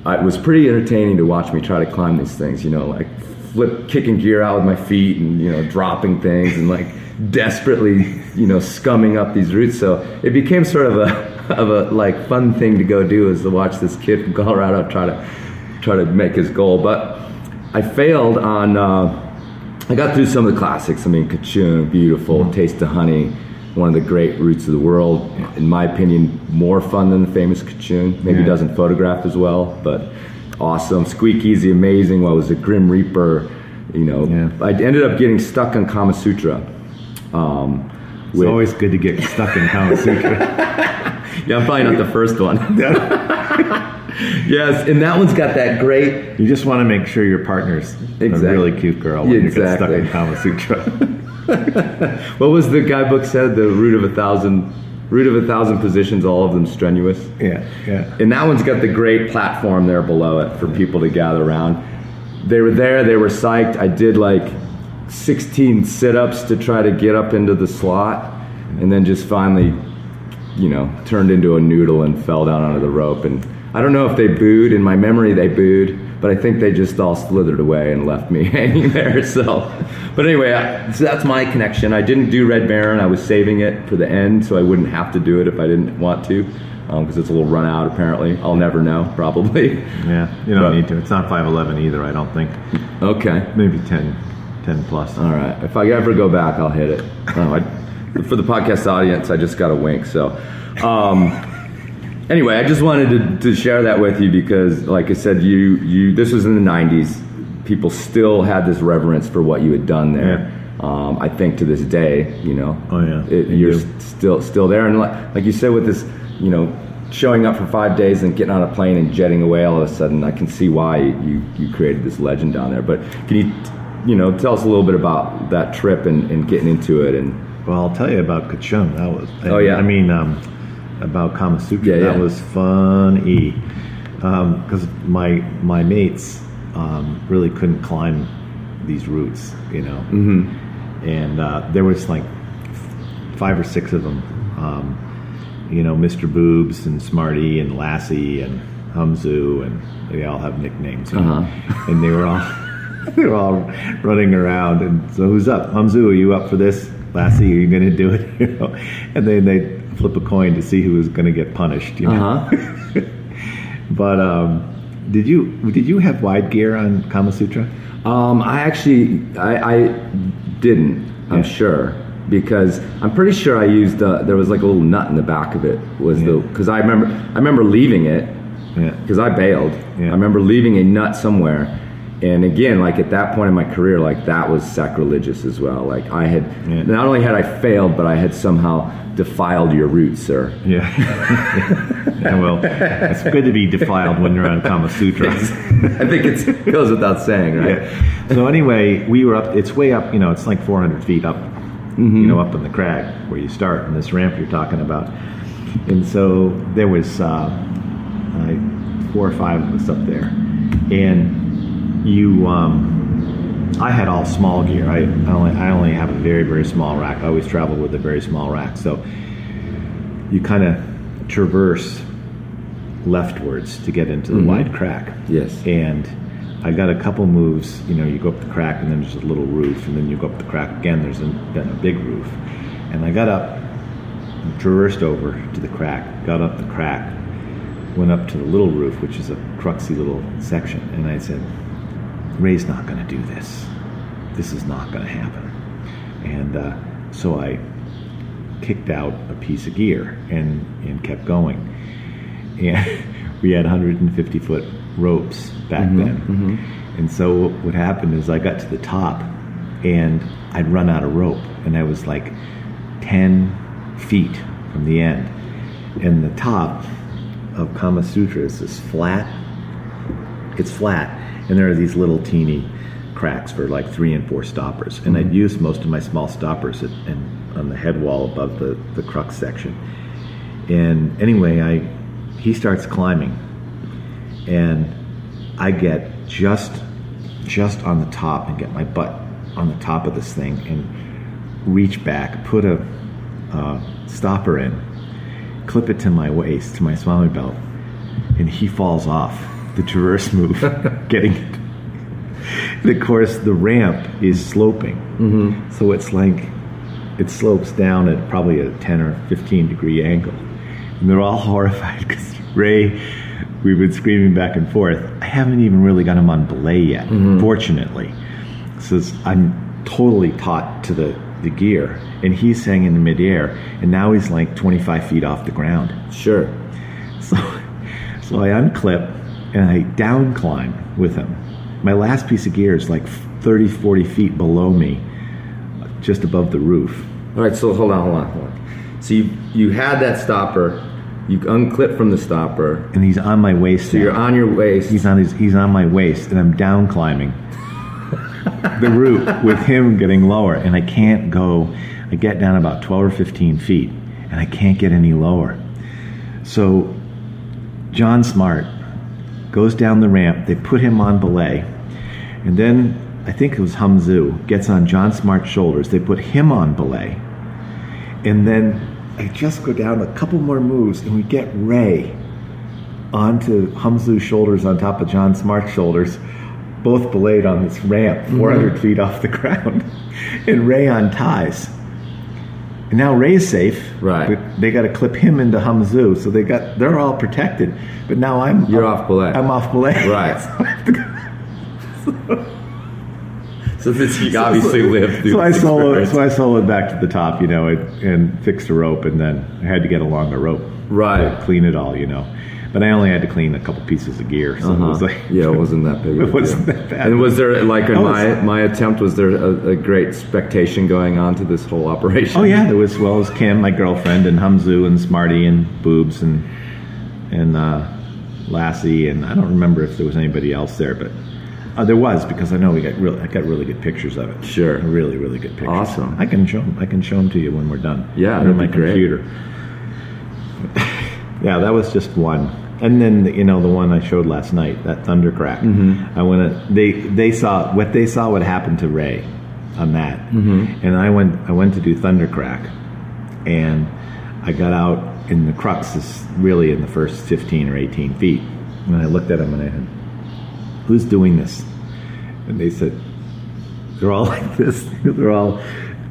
it was pretty entertaining to watch me try to climb these things, you know, like flip, kicking gear out with my feet and, you know, dropping things and like desperately, you know, scumming up these routes. So it became sort of a, of a like fun thing to go do is to watch this kid from Colorado try to, try to make his goal. But I failed on, uh, I got through some of the classics. I mean, Kachoong, beautiful. Taste of Honey, one of the great roots of the world. In my opinion, more fun than the famous Kachoong. Maybe Yeah. doesn't photograph as well, but awesome. Squeak Easy, amazing. What was it? Grim Reaper. You know, Yeah. I ended up getting stuck on Kama Sutra. Um, It's always good to get stuck in Kama Sutra. Yeah, I'm probably not the first one. yes, and that one's got that great. You just want to make sure your partner's Exactly. a really cute girl when you get stuck Exactly. in Kama Sutra. What was the guidebook said? The root of a thousand, root of a thousand positions, all of them strenuous. yeah, yeah. And that one's got the great platform there below it for people to gather around. They were there, they were psyched. I did like 16 sit ups to try to get up into the slot, and then just finally, you know, turned into a noodle and fell down onto the rope. And I don't know if they booed. In my memory, they booed, but I think they just all slithered away and left me hanging there. So, but anyway, I, so that's my connection. I didn't do Red Baron. I was saving it for the end, so I wouldn't have to do it if I didn't want to, um, because it's a little run out. Apparently, I'll never know. Probably. Yeah, you don't But- need to. It's not 5'11 either, I don't think. Okay. Maybe 10, 10 plus. All right. If I ever go back, I'll hit it. Oh, I, for the podcast audience, I just got a wink. So, um, anyway, I just wanted to, to share that with you because, like I said, you you this was in the '90s. People still had this reverence for what you had done there. Um, I think to this day, you know, Oh, yeah. it, you're do. still still there. And like, like you said, with this, you know, showing up for five days and getting on a plane and jetting away all of a sudden, I can see why you you created this legend down there. But can you, you know, tell us a little bit about that trip and, and getting into it and Well, I'll tell you about Kachoong. That was. Oh, yeah. I mean, um, about Kama Sutra. Yeah, that was funny because my my mates um, really couldn't climb these routes, you know. Mm-hmm. And uh, there was like five or six of them. Um, you know, Mr. Boobs and Smarty and Lassie and Humzu, and they all have nicknames. You know? And they were all they were all running around. And so, who's up? Humzu, are you up for this? Lassie, are you going to do it? You know? And then they flip a coin to see who was going to get punished. You know? uh-huh. But um, did you did you have wide gear on Kama Sutra? Um, I actually I, I didn't. I'm sure because I'm pretty sure I used uh, there was like a little nut in the back of it was the because I remember I remember leaving it Yeah. because I bailed. Yeah. I remember leaving a nut somewhere. And again, like at that point in my career, like that was sacrilegious as well. Like I had, Yeah. not only had I failed, but I had somehow defiled your roots, sir. Yeah. yeah. Well, it's good to be defiled when you're on Kama Sutra. I think it's, it goes without saying, right? Yeah. So anyway, we were up. It's way up. You know, it's like 400 feet up. You know, up in the crag where you start in this ramp you're talking about. And so there was uh, like four or five of us up there, and you. Um, I had all small gear. I, I only I only have a very very small rack. I always travel with a very small rack. So you kind of traverse leftwards to get into the wide crack. Yes. And I got a couple moves. You know, you go up the crack, and then there's a little roof, and then you go up the crack again. There's a, then a big roof, and I got up, traversed over to the crack, got up the crack, went up to the little roof, which is a cruxy little section, and I said, "Ray's not going to do this. This is not going to happen." And uh, so I kicked out a piece of gear and and kept going and we had 150 foot ropes back then. And so what happened is I got to the top and I'd run out of rope and I was like 10 feet from the end. And the top of Kama Sutra is this flat, it's flat, and there are these little teeny cracks for like three and four stoppers. And I'd used most of my small stoppers at, and on the head wall above the, the crux section. And anyway, I he starts climbing, and I get just just on the top and get my butt on the top of this thing and reach back, put a uh, stopper in, clip it to my waist, to my swami belt, and he falls off the traverse move, getting it. And of course, the ramp is sloping, mm-hmm. so it's like it slopes down at probably a 10 or 15 degree angle. And they're all horrified because Ray, we've been screaming back and forth. I haven't even really got him on belay yet, fortunately. So I'm totally taut to the, the gear, and he's hanging in the midair, and now he's like 25 feet off the ground. Sure. So, so I unclip and I down climb with him. My last piece of gear is like 30, 40 feet below me, just above the roof. All right, so hold on, hold on, hold on. So you you had that stopper, you unclip from the stopper, and he's on my waist. so you're on your waist. He's on his. He's on my waist, and I'm down climbing the route with him getting lower, and I can't go. I get down about 12 or 15 feet, and I can't get any lower. So John Smart goes down the ramp. They put him on belay, and then I think it was Hamzu gets on John Smart's shoulders. They put him on belay, and then I just go down a couple more moves, and we get Ray onto Hamzu's shoulders on top of John Smart's shoulders, both belayed on this ramp, mm-hmm. 400 feet off the ground, and Ray on ties. And now Ray's safe, Right. But they got to clip him into Hamzu, so they got they're all protected. But now I'm You're off belay. I'm off belay. Right. so I have to so this you obviously lived through. so I soloed, so I soloed back to the top, you know, and, and fixed a rope, and then I had to get along the rope, Right. to clean it all, you know. But I only had to clean a couple pieces of gear, so it was Uh-huh. like, yeah, it wasn't that big. of a It wasn't deal. that bad. And was there like in my my attempt? Was there a, a great expectation going on to this whole operation? Oh yeah, there was well as Kim, my girlfriend, and Humzu and Smarty and Boobs and and uh, Lassie, and I don't remember if there was anybody else there, but uh, there was because I know we got really I got really good pictures of it. Sure. really really good pictures. Awesome. I can show 'em- I can show them to you when we're done. Yeah, on my computer. Yeah, that was just one. And then you know the one I showed last night, that Thundercrack. Mm-hmm. I went. They they saw what they saw what happened to Ray on that, Mm-hmm. and I went I went to do Thundercrack, and I got out in the crux is really in the first fifteen or eighteen feet, and I looked at them and I said, "Who's doing this?" And they said, "They're all like this. They're all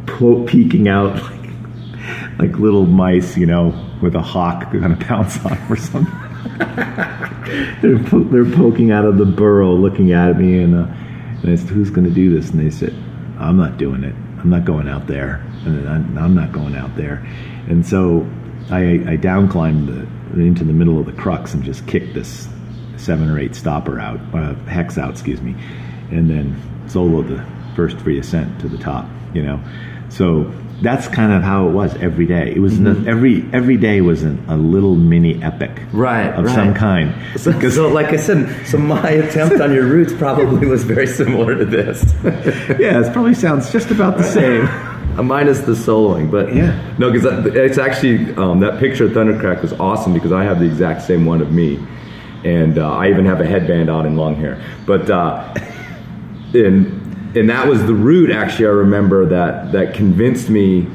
po- peeking out like like little mice, you know, with a hawk going to pounce on or something." they're, po- they're poking out of the burrow, looking at me, and, uh, and I said, "Who's going to do this?" And they said, "I'm not doing it. I'm not going out there, and I'm, I'm not going out there." And so I, I down climbed the, into the middle of the crux and just kicked this seven or eight stopper out, uh, hex out, excuse me, and then soloed the first free ascent to the top. You know, so that's kind of how it was every day. It was Mm-hmm. the- every every day was an, a little mini epic, Right, of right. some kind. So, so, like I said, so my attempt on your roots probably was very similar to this, yeah, it probably sounds just about the same. minus the soloing. But Yeah. no, because it's actually um, that picture of Thundercrack was awesome because I have the exact same one of me, and uh, I even have a headband on and long hair. But uh, and and that was the route actually I remember that that convinced me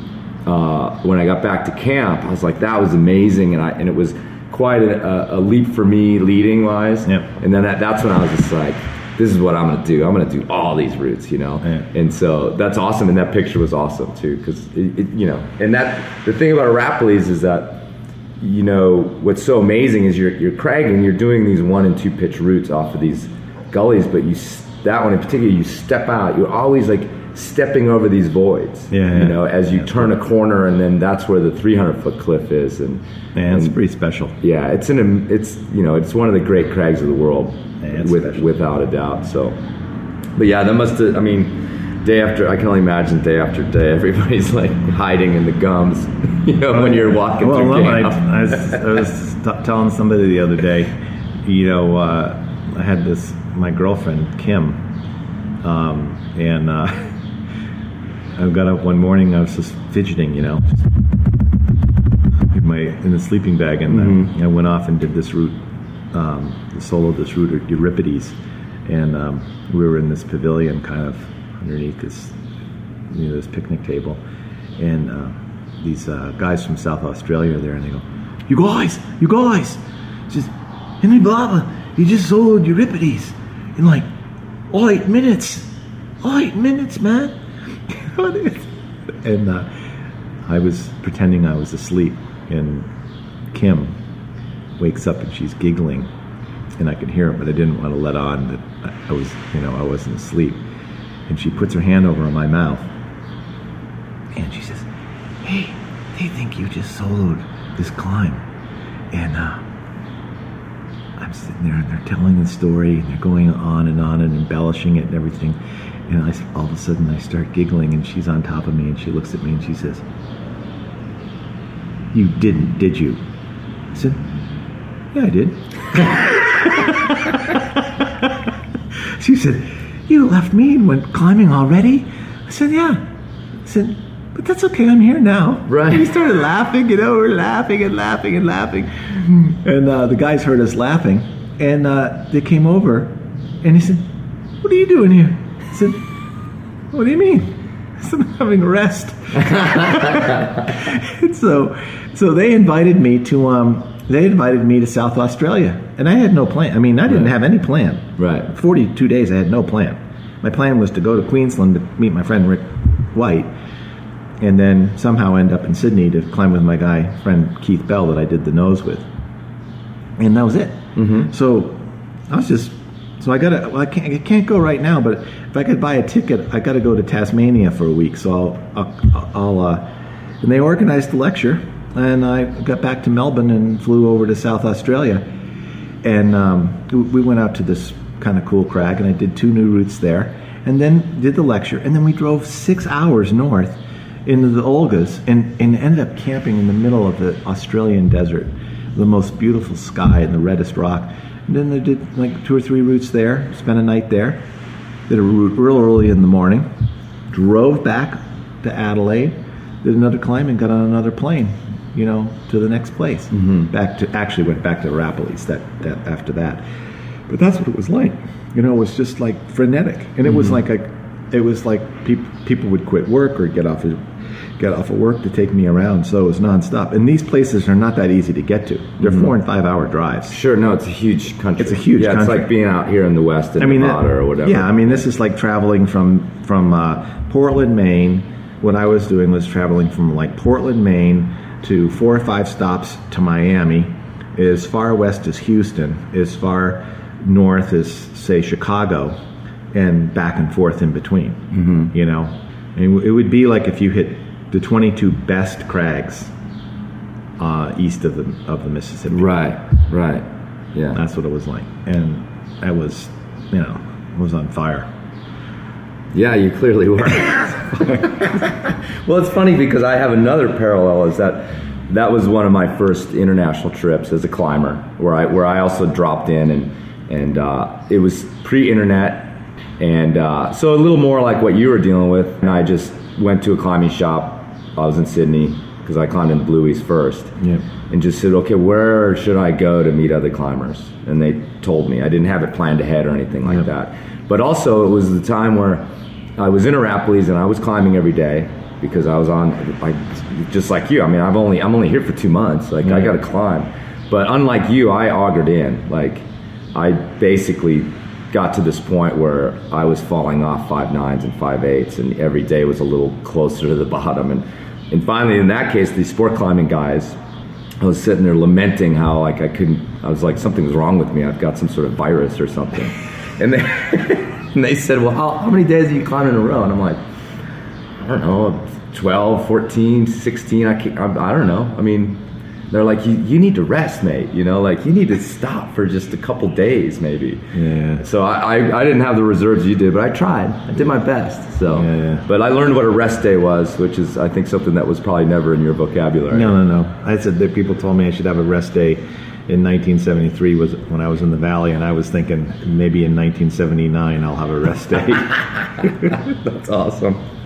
uh, when I got back to camp. I was like, that was amazing, and I and it was quite a, a, leap for me leading wise. Yep. And then that, that's when I was just like, this is what I'm gonna do. I'm gonna do all these routes, you know. Yeah. And so that's awesome, and that picture was awesome too, because you know, and that the thing about Arapiles is that you know what's so amazing is you're you're cragging, you're doing these one and two pitch routes off of these gullies, but you that one in particular, you step out, you're always like stepping over these voids, Yeah, you know, as you turn a corner, and then that's where the 300 foot cliff is, and Man, it's pretty special. yeah, it's an it's you know it's one of the great crags of the world, Yeah, with, special. without a doubt. So, but yeah, that must have. I mean, day after I can only imagine day after day, everybody's like hiding in the gums, you know, when you're walking well, through no, I. I was, I was t- telling somebody the other day, you know, uh, I had this my girlfriend Kim, um, and uh, I got up one morning. I was just fidgeting, you know, in my in the sleeping bag, and uh, I went off and did this route, um, soloed this route Euripides, and um, we were in this pavilion, kind of underneath this you know, this picnic table, and uh, these uh, guys from South Australia are there, and they go, "You guys, you guys, just Henry Baba, he just soloed Euripides in like all eight minutes, all eight minutes, man." and uh, I was pretending I was asleep, and Kim wakes up and she's giggling, and I could hear it, but I didn't want to let on that I- was, you know, I wasn't asleep. And she puts her hand over on my mouth, and she says, "Hey, they think you just soloed this climb," and uh, Sitting there, and they're telling the story, and they're going on and on and embellishing it and everything. And I, all of a sudden, I start giggling, and she's on top of me, and she looks at me and she says, "You didn't, did you?" I said, "Yeah, I did." she said, "You left me and went climbing already?" I said, "Yeah." I said, "But that's okay. I'm here now." Right. And we started laughing. You know, we're laughing and laughing and laughing, and uh, the guys heard us laughing, and uh, they came over, and he said, "What are you doing here?" I said, "What do you mean?" I said, "I'm having a rest." And so, so they invited me to um, they invited me to South Australia, and I had no plan. I mean, I didn't Right. have any plan. Right. Forty-two days, I had no plan. My plan was to go to Queensland to meet my friend Rick White, and then somehow end up in Sydney to climb with my guy friend Keith Bell that I did the nose with, and that was it. Mm-hmm. So I was just. So I gotta. Well, I can't. I can't go right now. But if I could buy a ticket, I got to go to Tasmania for a week. So I'll. I'll. I'll uh, and they organized the lecture, and I got back to Melbourne and flew over to South Australia, and um, we- we went out to this kind of cool crag, and I did two new routes there, and then did the lecture, and then we drove six hours north into the Olgas, and and ended up camping in the middle of the Australian desert, the most beautiful sky and the reddest rock. And then they did like two or three routes there, spent a night there, did a route real early in the morning, drove back to Adelaide, did another climb, and got on another plane, you know, to the next place. Mm-hmm. Back to actually went back to Arapiles that, that after that. But that's what it was like. You know, it was just like frenetic, and it was like a, it was like people people would quit work or get off of, get off of work to take me around. So it was nonstop. And these places are not that easy to get to. They're four and five hour drives. Sure, no, it's a huge country. It's a huge Yeah, country. it's like being out here in the West in I mean, that- Nevada or whatever. Yeah, I mean, this is like traveling from from uh, Portland, Maine. What I was doing was traveling from like Portland, Maine, to four or five stops to Miami, as far west as Houston, as far north as say Chicago, and back and forth in between. Mm-hmm. You know, and it would be like if you hit the 22 best crags uh, east of the of the Mississippi. Right, right. Yeah. That's what it was like, and I was, you know, was on fire. Yeah, you clearly were. well, it's funny because I have another parallel is that that was one of my first international trips as a climber, where I where I also dropped in and and uh, it was pre-internet, and uh, so a little more like what you were dealing with. And I just went to a climbing shop. I was in Sydney because I climbed in the Blue first, Yeah. and just said, okay, where should I go to meet other climbers? And they told me. I didn't have it planned ahead or anything like Yep. that. But also, it was the time where I was in Arapiles and I was climbing every day because I was on, like, just like you. I mean, I've only I'm only here for two months. Like, I got to climb. But unlike you, I augured in. Like, I basically got to this point where I was falling off five nines and five eights, and every day was a little closer to the bottom. And and finally, in that case, these sport climbing guys, I was sitting there lamenting how like I couldn't. I was like, something's wrong with me. I've got some sort of virus or something. And they and they said, well, how, how many days are you climbing in a row? And I'm like, I don't know, 12, 14, 16. I can't, I, I don't know. I mean, they're like, you, you need to rest, mate. You know, like you need to stop for just a couple days, maybe. Yeah. So I, I, I didn't have the reserves you did, but I tried. I did my best. So, Yeah, yeah. but I learned what a rest day was, which is I think something that was probably never in your vocabulary. No, no, no. I said that people told me I should have a rest day in 1973 was when I was in the valley, and I was thinking maybe in 1979 I'll have a rest day. That's awesome.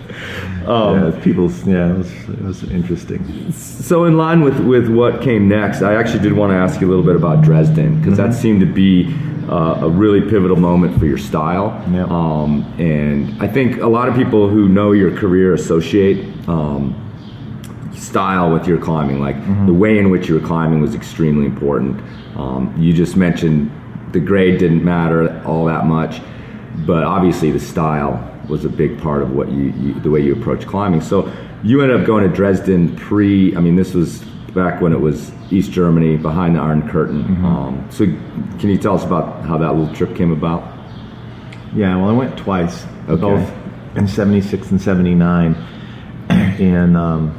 Yeah, people, yeah, it was, it was interesting. So, in line with, with what came next, I actually did want to ask you a little bit about Dresden because that seemed to be uh, a really pivotal moment for your style. Yeah. Um, and I think a lot of people who know your career associate um, style with your climbing. Like the way in which you were climbing was extremely important. Um, you just mentioned the grade didn't matter all that much, but obviously the style was a big part of what you, you the way you approach climbing. So you ended up going to Dresden pre. I mean, this was back when it was East Germany behind the Iron Curtain. Um, so can you tell us about how that little trip came about? Yeah, well, I went twice, Okay. both in '76 and '79, and um,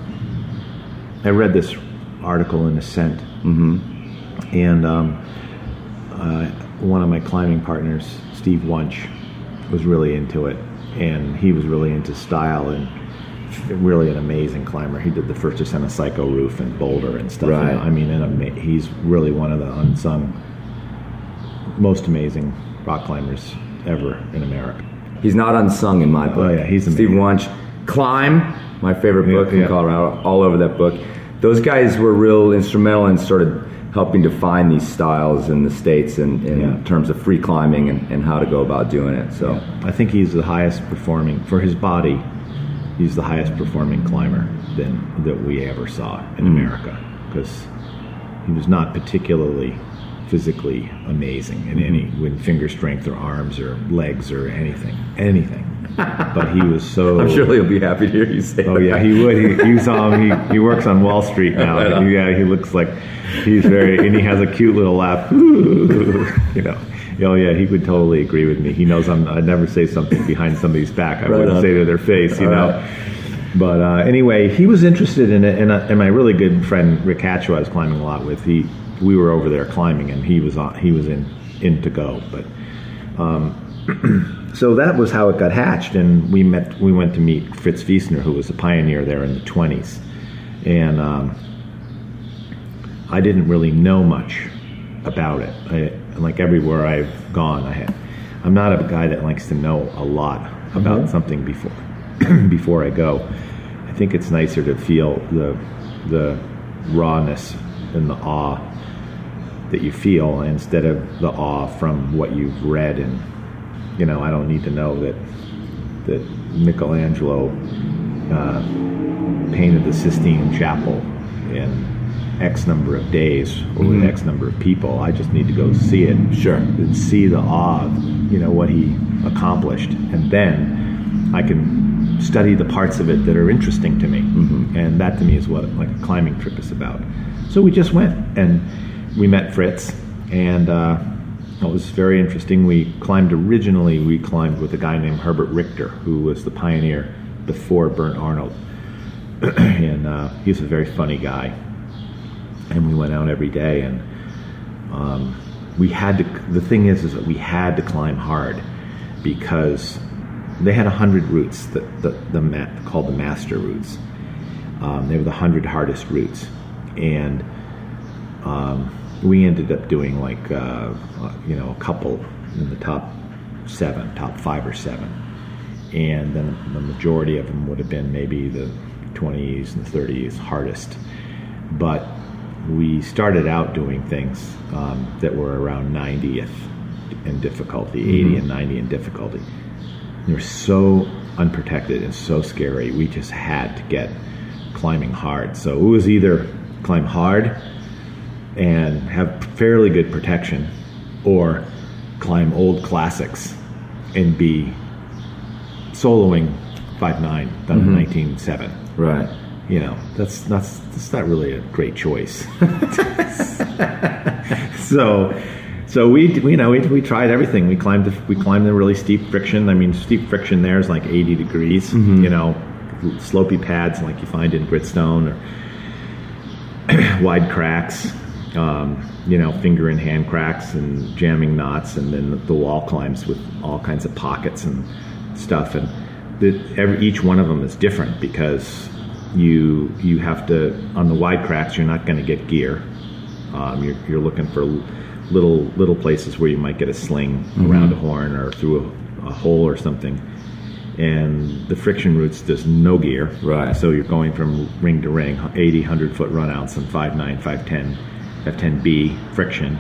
I read this article in Ascent, mm-hmm. and um, uh, one of my climbing partners, Steve Wunsch, was really into it, and he was really into style and really an amazing climber. He did the first ascent of Psycho Roof and Boulder and stuff. Right. know. I mean, and ama- he's really one of the unsung, most amazing rock climbers ever in America. He's not unsung in my oh, book. Oh, yeah, he's Steve. Wunsch. Climb, my favorite book from yeah. Colorado, all over that book. Those guys were real instrumental in sort of helping define these styles in the States in, in Yeah. terms of free climbing and, and how to go about doing it. So, I think he's the highest performing for his body. He's the highest performing climber than that we ever saw in mm. America because he was not particularly physically amazing in any mm-hmm. with finger strength or arms or legs or anything, anything. But he was so. I'm sure he'll be happy to hear you say Oh that. yeah, he would. He, he was um, he, he works on Wall Street now. Yeah, he looks like he's very and he has a cute little laugh. you know. Oh yeah, he would totally agree with me. He knows I'm. I'd never say something behind somebody's back. I Right wouldn't on. say to their face. You All know. right. But uh, anyway, he was interested in it, and, uh, and my really good friend Rick Hatch, who I was climbing a lot with, he we were over there climbing, and he was on, he was in in to go. But um, so that was how it got hatched, and we met. We went to meet Fritz Wiessner, who was a pioneer there in the twenties, and um, I didn't really know much about it. I, like everywhere I've gone, I had, I'm not a guy that likes to know a lot about something before before I go. I think it's nicer to feel the the rawness and the awe that you feel instead of the awe from what you've read and you know I don't need to know that that Michelangelo uh, painted the Sistine Chapel in X number of days or with X number of people. I just need to go see it. Sure. And see the awe of, you know, what he accomplished. And then I can study the parts of it that are interesting to me. And that to me is what like a climbing trip is about. So we just went and we met Fritz and uh, it was very interesting. We climbed originally, we climbed with a guy named Herbert Richter, who was the pioneer before Bernd Arnold. and uh, he's a very funny guy. And we went out every day, and um, we had to. The thing is, is that we had to climb hard because they had hundred routes that the, the called the master routes. Um, they were the hundred hardest routes, and um, we ended up doing like uh, you know a couple in the top seven, top five or seven, and then the majority of them would have been maybe the 20s and 30s hardest. But we started out doing things um, that were around 90th in difficulty, 80 and 90 in difficulty. They were so unprotected and so scary. We just had to get climbing hard. So it was either climb hard and have fairly good protection, or climb old classics and be soloing five nine done in mm-hmm. nineteen seven. Right. You know, that's that's that's not really a great choice. so, so we we- you know we, we tried everything. We climbed the, we climbed the really steep friction. I mean, steep friction there is like eighty degrees. Mm-hmm. You know, slopy pads like you find in Gritstone or wide cracks, um, you know, finger and hand cracks and jamming knots, and then the wall climbs with all kinds of pockets and stuff. And the, every, each one of them is different because you you have to on the wide cracks you're not going to get gear. Um, you're, you're looking for little little places where you might get a sling around a horn or through a, a hole or something. And the friction routes does no gear. Right. So you're going from ring to ring, 80, 100 foot runouts and 5'9, 5'10, 5'10B friction.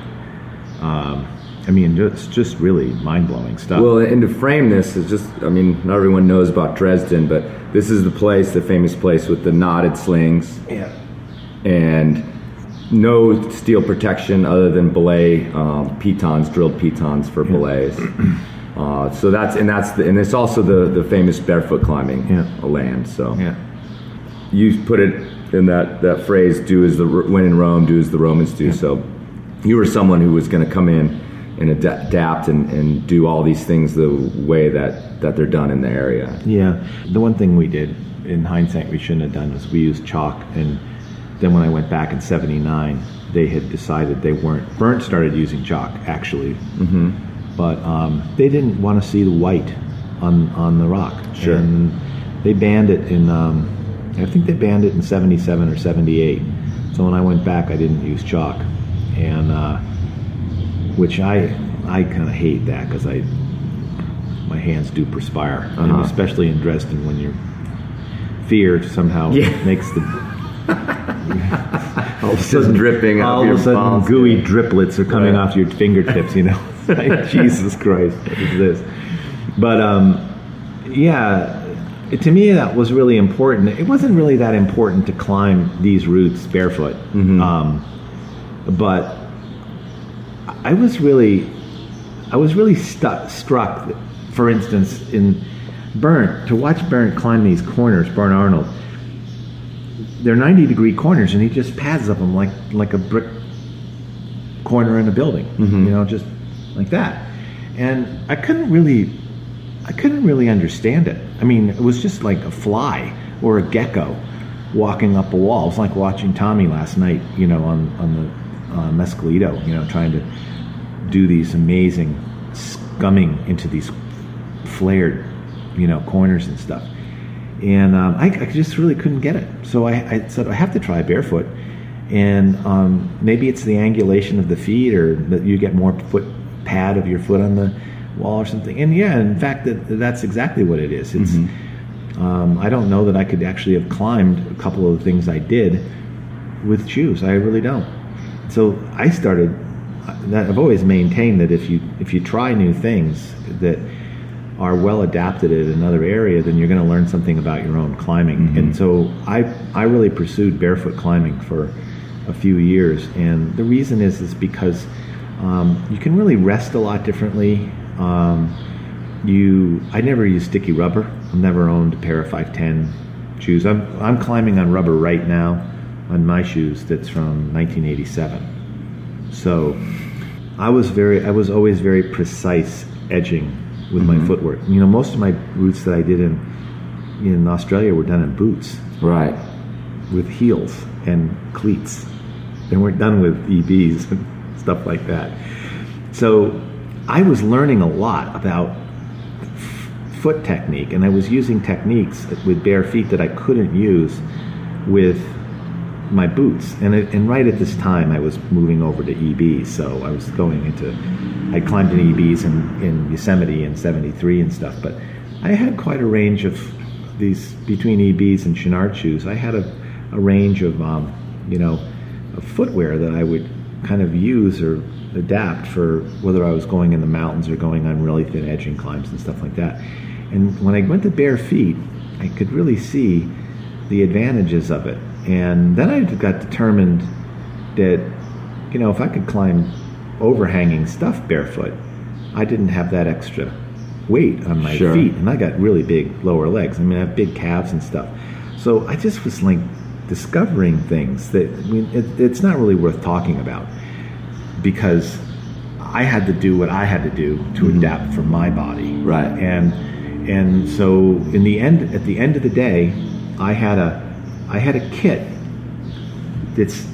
Um, I mean, it's just really mind blowing stuff. Well, and to frame this is just, I mean, not everyone knows about Dresden, but this is the place, the famous place with the knotted slings yeah. and no steel protection other than belay um, pitons, drilled pitons for belays. Uh, so that's and that's the, and it's also the the famous barefoot climbing Yeah. land. So Yeah. you put it in that that phrase, "Do as the when in Rome, do as the Romans do." So you were someone who was going to come in and ad- adapt and, and do all these things the way that that they're done in the area. Yeah. The one thing we did in hindsight we shouldn't have done was we used chalk. And then when I went back in 79, they had decided they weren't. Bernd started using chalk, actually. Mm-hmm. But um, they didn't want to see the white on on the rock. Sure. And they banned it in um, I think they banned it in '77 or '78. So when I went back, I didn't use chalk, and uh, which I I kind of hate that because I my hands do perspire, Uh-huh. especially in Dresden when your fear somehow Yeah. makes the all of a Just dripping all of a sudden palms. gooey driplets are coming Right. off your fingertips. You know, Like, Jesus Christ, what is this? But um, yeah, to me that was really important. It wasn't really that important to climb these routes barefoot, um, but I was really, I was really stu- struck. For instance, in Bernd, to watch Bernd climb these corners, Bernd Arnold, they're 90 degree corners and he just pads up them like like a brick corner in a building you know just like that and i couldn't really i couldn't really understand it. I mean it was just like a fly or a gecko walking up a wall. It was like watching tommy last night you know on on the uh, mescalito you know trying to do these amazing scumming into these flared you know corners and stuff. And um, I, I just really couldn't get it. So I, I said I have to try barefoot, and um, maybe it's the angulation of the feet, or that you get more foot pad of your foot on the wall or something. And yeah, in fact, that, that's exactly what it is. It's um, I don't know that I could actually have climbed a couple of the things I did with shoes. I really don't. So I started. That I've always maintained that if you if you try new things that are well adapted in another area, then you're going to learn something about your own climbing. And so I I really pursued barefoot climbing for a few years, and the reason is is because um, you can really rest a lot differently. Um, you I never use sticky rubber. I've never owned a pair of 510 shoes. I'm I'm climbing on rubber right now on my shoes that's from 1987. So I was very I was always very precise edging with my footwork. You know, most of my routes that I did in in Australia were done in boots Right. with heels and cleats. They weren't done with EBs and stuff like that. So I was learning a lot about foot technique, and I was using techniques with bare feet that I couldn't use with my boots. And, it, and right at this time, I was moving over to EBs, so I was going into. I climbed in EBs in, in Yosemite in '73 and stuff, but I had quite a range of these between EBs and Chouinard shoes. I had a, a range of um, you know of footwear that I would kind of use or adapt for whether I was going in the mountains or going on really thin edging climbs and stuff like that. And when I went to bare feet, I could really see the advantages of it. And then I got determined that, you know, if I could climb overhanging stuff barefoot, I didn't have that extra weight on my Sure. feet. And I got really big lower legs. I mean, I have big calves and stuff. So I just was like discovering things that, I mean, it, it's not really worth talking about because I had to do what I had to do to mm-hmm. adapt for my body. Right. And and so in the end at the end of the day, I had a I had a kit that's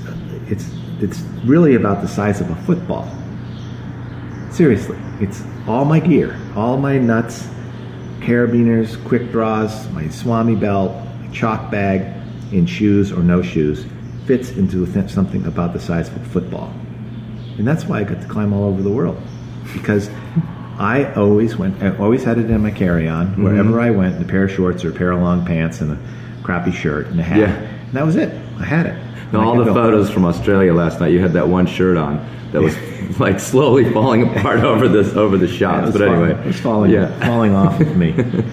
it's it's really about the size of a football. Seriously, it's all my gear, all my nuts, carabiners, quick draws, my Swami belt, my chalk bag, in shoes or no shoes, fits into something about the size of a football. And that's why I got to climb all over the world. Because I always went, I always had it in my carry on wherever I went, in a pair of shorts or a pair of long pants and a crappy shirt and a hat. Yeah. And that was it. I had it. Now, all the go. photos from Australia last night, you had that one shirt on that was like slowly falling apart over this over the shots. was but falling- anyway, it was falling, Yeah. falling off of me.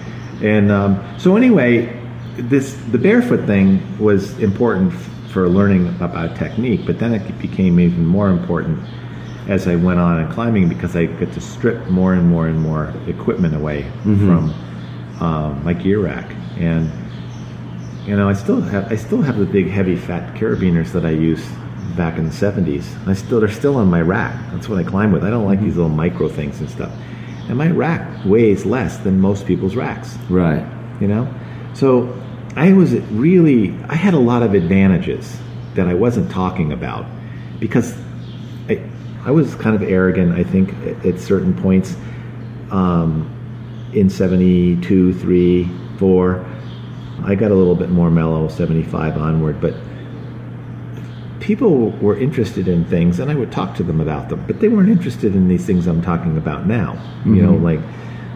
And um, so anyway, this the barefoot thing was important for learning about technique, but then it became even more important as I went on in climbing because I get to strip more and more and more equipment away from um, my gear rack and you know, I still have I still have the big heavy fat carabiners that I used back in the seventies. I still they're still on my rack. That's what I climb with. I don't like these little micro things and stuff. And my rack weighs less than most people's racks. right. You know? So I was really I had a lot of advantages that I wasn't talking about because I I was kind of arrogant, I think, at, at certain points. Um, in 72, 3, 4. I got a little bit more mellow, 75 onward, but people were interested in things and I would talk to them about them, but they weren't interested in these things I'm talking about now. You know, like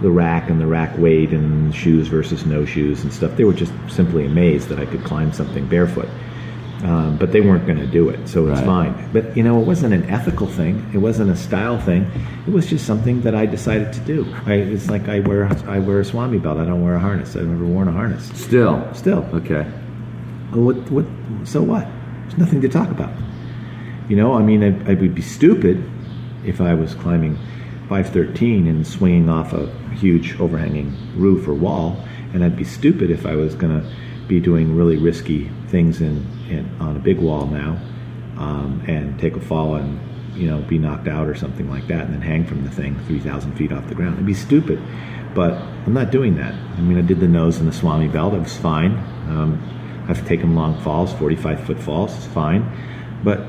the rack and the rack weight and shoes versus no shoes and stuff. They were just simply amazed that I could climb something barefoot. Um, but they weren't going to do it, so it's Right. fine. But you know, it wasn't an ethical thing. It wasn't a style thing. It was just something that I decided to do. I, it's like I wear I wear a swami belt. I don't wear a harness. I've never worn a harness. Still. Still, Okay. what, what, so what? There's nothing to talk about. You know, I mean, I, I would be stupid if I was climbing 513 and swinging off a huge overhanging roof or wall, and I'd be stupid if I was going to be doing really risky things in, in on a big wall now, um, and take a fall and you know be knocked out or something like that, and then hang from the thing 3,000 feet off the ground. It'd be stupid, but I'm not doing that. I mean, I did the nose and the Swami belt. It was fine. Um, I've taken long falls, 45 foot falls. It's fine, but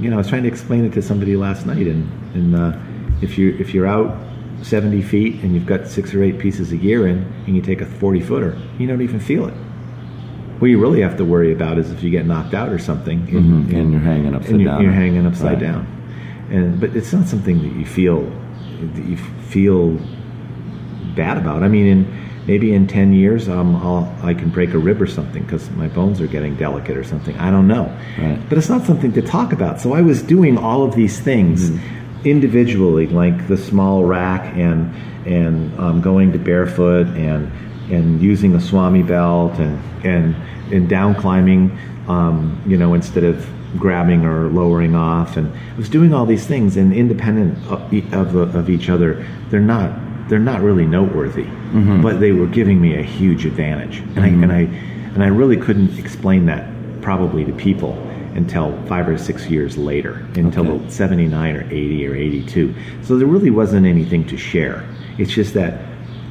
you know, I was trying to explain it to somebody last night, and and uh, if you if you're out 70 feet and you've got six or eight pieces of gear in, and you take a 40 footer, you don't even feel it. What you really have to worry about is if you get knocked out or something, and, Mhm, and you're hanging upside and you're, down. You're hanging upside Right. down, and but it's not something that you feel that you feel bad about. I mean, in maybe in 10 years, um, I'll, I can break a rib or something because my bones are getting delicate or something. I don't know. Right. But it's not something to talk about. So I was doing all of these things individually, like the small rack and and um, going to barefoot and and using a swami belt and and and down climbing, um, you know, instead of grabbing or lowering off. And I was doing all these things, and independent of, of, of each other, they're not they're not really noteworthy, but they were giving me a huge advantage, and I and I and I really couldn't explain that probably to people until five or six years later, until Okay. 79 or 80 or 82. So there really wasn't anything to share. It's just that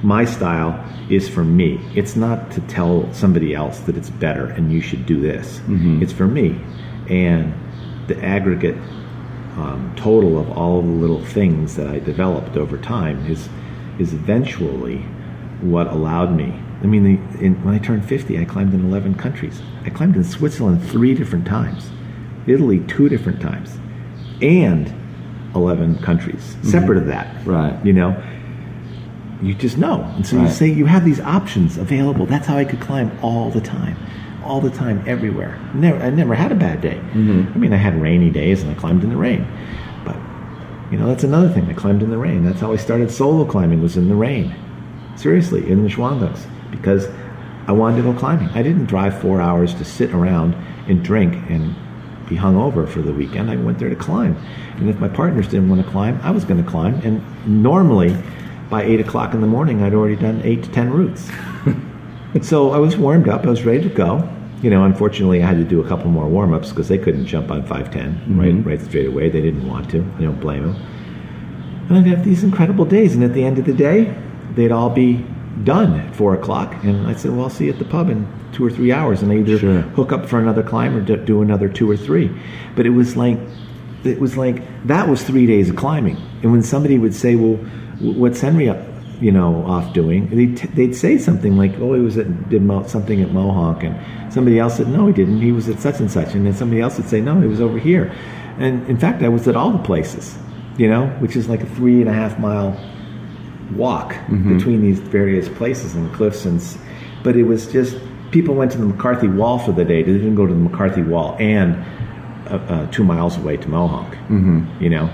my style is for me. It's not to tell somebody else that it's better and you should do this. It's for me. And the aggregate um, total of all of the little things that I developed over time is is eventually what allowed me. I mean, the, in, when I turned 50, I climbed in 11 countries. I climbed in Switzerland three different times, Italy two different times, and 11 countries. Mm-hmm. Separate of that, Right. You know, you just know. And so you say you have these options available. That's how I could climb all the time, all the time, everywhere. Never, I never had a bad day. Mm-hmm. I mean, I had rainy days and I climbed in the rain, but you know, that's another thing. I climbed in the rain. That's how I started solo climbing. Was in the rain. Seriously, in the Shawangunks, because I wanted to go climbing. I didn't drive four hours to sit around and drink and be hung over for the weekend. I went there to climb. And if my partners didn't want to climb, I was going to climb. And normally, by eight o'clock in the morning, I'd already done eight to ten routes. And so I was warmed up. I was ready to go. You know, unfortunately, I had to do a couple more warm ups because they couldn't jump on 510 mm-hmm. right, right straight away. They didn't want to. I don't blame them. And I'd have these incredible days. And at the end of the day, they'd all be done at four o'clock. And I said, well, I'll see you at the pub in two or three hours. And I either Sure. hook up for another climb or do- another two or three. But it was like, it was like, that was three days of climbing. And when somebody would say, well, what's Henry, up, you know, off doing? They'd, t- they'd say something like, oh, he was at, did Mo- something at Mohawk. And somebody else said, no, he didn't. He was at such and such. And then somebody else would say, no, he was over here. And in fact, I was at all the places, you know, which is like a three and a half mile walk between these various places and cliffs and but it was just people went to the McCarthy Wall for the day. They didn't go to the McCarthy Wall and uh, uh, two miles away to Mohawk. Mm-hmm. You know,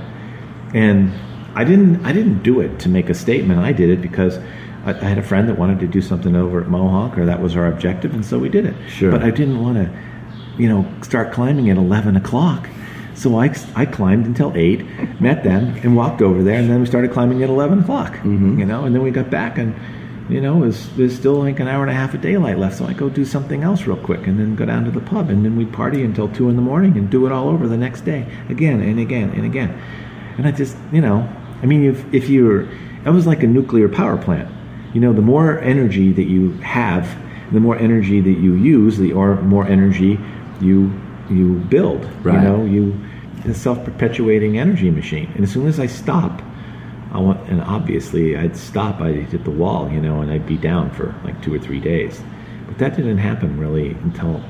and I didn't. I didn't do it to make a statement. I did it because I, I had a friend that wanted to do something over at Mohawk, or that was our objective, and so we did it. Sure. But I didn't want to, you know, start climbing at eleven o'clock. So I, I climbed until 8, met them, and walked over there, and then we started climbing at 11 o'clock, mm-hmm. you know, and then we got back, and, you know, there's still like an hour and a half of daylight left, so I go do something else real quick, and then go down to the pub, and then we'd party until 2 in the morning and do it all over the next day, again and again and again. And I just, you know, I mean, if, if you're, that was like a nuclear power plant. You know, the more energy that you have, the more energy that you use, the or more energy you you build. Right. You know, you a self-perpetuating energy machine. And as soon as I stop I want, and obviously I'd stop, I'd hit the wall, you know, and I'd be down for like two or three days. But that didn't happen really until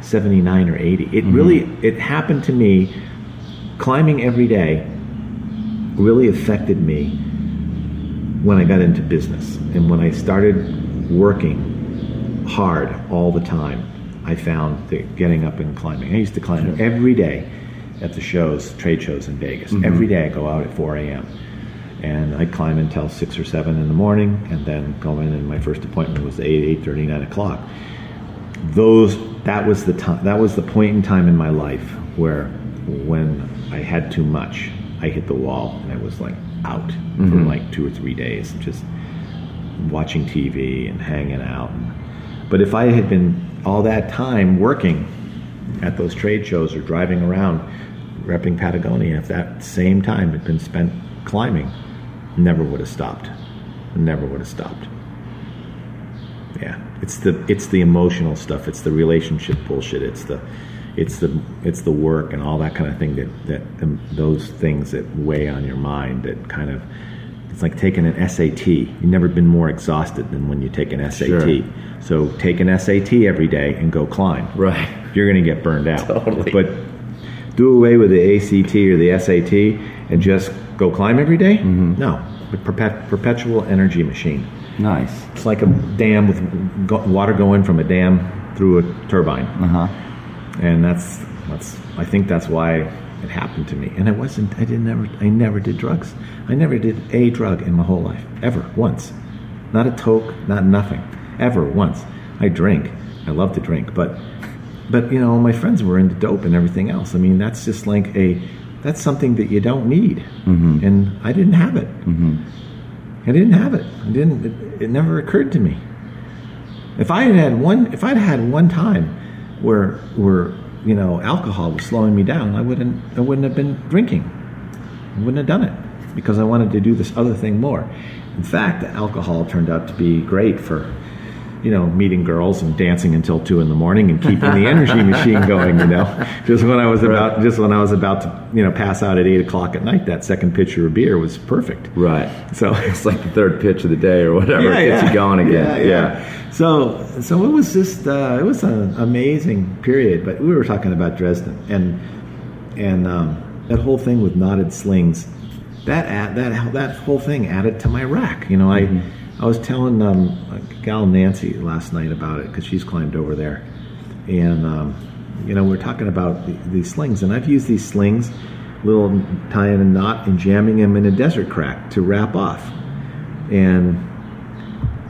79 or 80. It mm-hmm. really, it happened to me climbing every day really affected me when I got into business and when I started working hard all the time. I found that getting up and climbing. I used to climb every day at the shows, trade shows in Vegas. Mm-hmm. Every day I go out at 4 a.m. and I'd climb until six or seven in the morning, and then go in. And my first appointment was eight, eight thirty, nine o'clock. Those that was the time. That was the point in time in my life where, when I had too much, I hit the wall and I was like out for mm-hmm. like two or three days, just watching TV and hanging out. But if I had been all that time working at those trade shows or driving around repping Patagonia, if that same time had been spent climbing, never would have stopped. Never would have stopped. Yeah, it's the it's the emotional stuff. It's the relationship bullshit. It's the it's the it's the work and all that kind of thing that that um, those things that weigh on your mind that kind of it's like taking an SAT. You've never been more exhausted than when you take an SAT. Sure. So take an SAT every day and go climb. Right. You're going to get burned out. Totally. But do away with the ACT or the SAT and just go climb every day? Mm-hmm. No. Perpet- perpetual energy machine. Nice. It's like a dam with go- water going from a dam through a turbine, Uh huh. and that's that's. I think that's why it happened to me. And I wasn't. I didn't ever. I never did drugs. I never did a drug in my whole life ever once. Not a toke. Not nothing. Ever once. I drink. I love to drink, but but you know my friends were into dope and everything else. I mean that's just like a that's something that you don't need, mm-hmm. and I didn't have it. Mm-hmm. I didn't have it. I didn't. It, it never occurred to me. If I had had one, if I'd had one time where where you know alcohol was slowing me down, I wouldn't. I wouldn't have been drinking. I wouldn't have done it because I wanted to do this other thing more. In fact, alcohol turned out to be great for you know meeting girls and dancing until two in the morning and keeping the energy machine going. You know, just when I was about just when I was about to you know pass out at eight o'clock at night, that second pitcher of beer was perfect. Right. So It's like the third pitch of the day or whatever. it gets you going again. Yeah. So, so it was just uh, it was an amazing period. But we were talking about Dresden and and um, that whole thing with knotted slings. That that that whole thing added to my rack. You know, I I was telling um, a gal Nancy last night about it because she's climbed over there, and um, you know we're talking about the, these slings, and I've used these slings, little tying a knot and jamming them in a desert crack to wrap off, and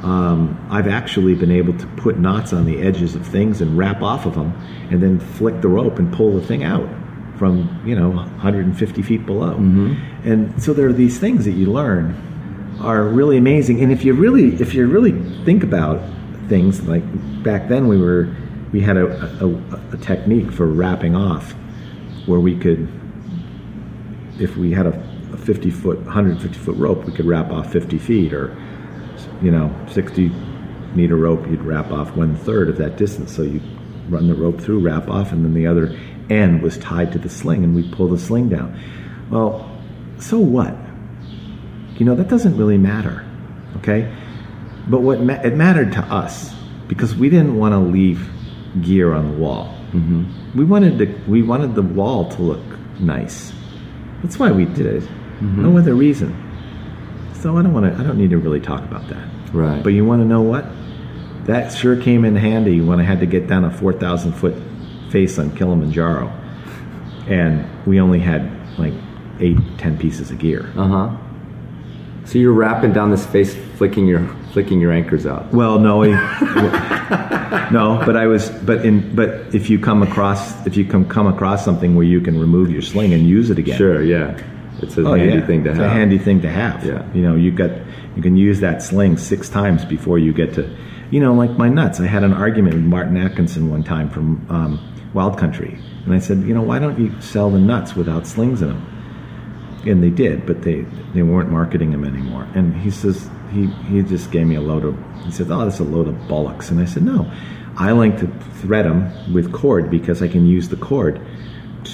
um, I've actually been able to put knots on the edges of things and wrap off of them, and then flick the rope and pull the thing out from you know 150 feet below. And so there are these things that you learn are really amazing. And if you really if you really think about things like back then we were we had a, a, a technique for wrapping off where we could if we had a, a 50 foot 150 foot rope we could wrap off 50 feet or you know 60 meter rope you'd wrap off one third of that distance. So you run the rope through wrap off and then the other end was tied to the sling and we'd pull the sling down. Well so what you know that doesn't really matter okay? But what ma- it mattered to us because we didn't want to leave gear on the wall. We wanted to we wanted the wall to look nice. That's why we did it. No other reason. So i don't want to i don't need to really talk about that. Right. but you want to know what? That sure came in handy when i had to get down a 4000 foot face on kilimanjaro. And we only had like eight ten pieces of gear. Uh huh. So you're wrapping down this face, flicking your flicking your anchors out. Well, no, he- no, but I was, but in, but if you come across, if you come come across something where you can remove your sling and use it again, Sure. Yeah. It's a Oh, handy yeah. thing to it's have. a handy thing to have. Yeah. you know, you got, you can use that sling six times before you get to, you know, like my nuts. I had an argument with Martin Atkinson one time from um, Wild Country, and I said, you know, why don't you sell the nuts without slings in them? And they did, but they they weren't marketing them anymore. And he says he he just gave me a load of he says, oh, that's a load of bollocks. And I said, no, I like to thread them with cord because I can use the cord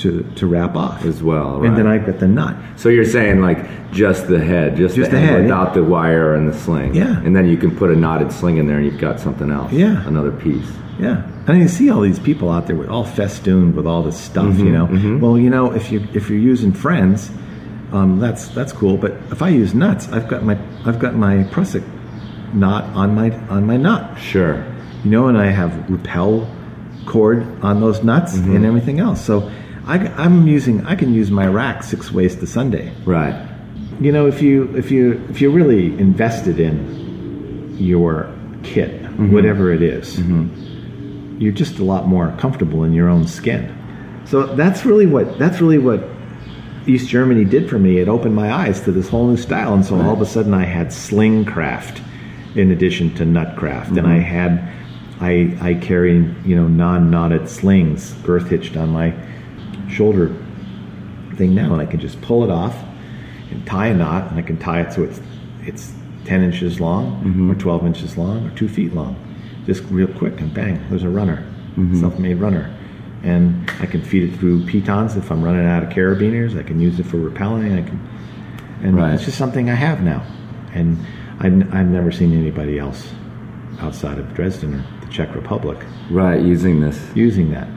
to to wrap off As well, right. and then. I've got the nut. So you're saying like just the head, just, Just the, the head, head, without yeah. the wire and the sling. Yeah. And then you can put a knotted sling in there and you've got something else. Yeah. Another piece. Yeah, and you see all these people out there with all festooned with all this stuff. Mm-hmm, you know, well, you know, if you if you're using friends, um, that's that's cool. But if I use nuts, I've got my I've got my prusik knot on my on my nut. Sure. You know, and I have repel cord on those nuts Mm-hmm. and everything else. So I, am using I can use my rack six ways to Sunday. Right. You know, if you if you if you're really invested in your kit, Mm-hmm. whatever it is, you're just a lot more comfortable in your own skin. So that's really what that's really what East Germany did for me. It opened my eyes to this whole new style, and so all of a sudden I had sling craft in addition to nut craft, and I mm-hmm. had I I carry you know non knotted slings girth hitched on my shoulder thing now, and I can just pull it off and tie a knot, and I can tie it so it's it's ten inches long, mm-hmm. or twelve inches long, or two feet long, just real quick, and bang, there's a runner, mm-hmm. self-made runner, and I can feed it through pitons if I'm running out of carabiners. I can use it for repelling. I can, and Right. it's just something I have now, and I've, I've never seen anybody else outside of Dresden or the Czech Republic Right. Using this. using that.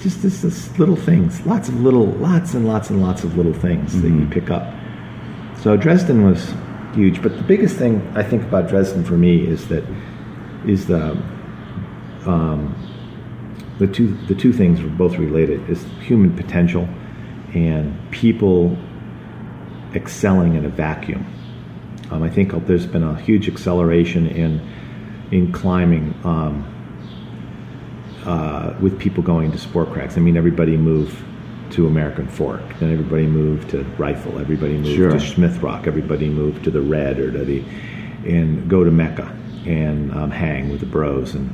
Just this, this little things, lots of little, lots and lots and lots of little things that you pick up. So Dresden was huge, but the biggest thing I think about Dresden for me is that is the um, the two the two things are both related is human potential and people excelling in a vacuum. Um, I think there's been a huge acceleration in in climbing. Um, uh, with people going to sport cracks. I mean, everybody moved to American Fork, then everybody moved to Rifle, everybody moved Sure. to Smith Rock, everybody moved to the Red or to the, and go to Mecca and um, hang with the bros and.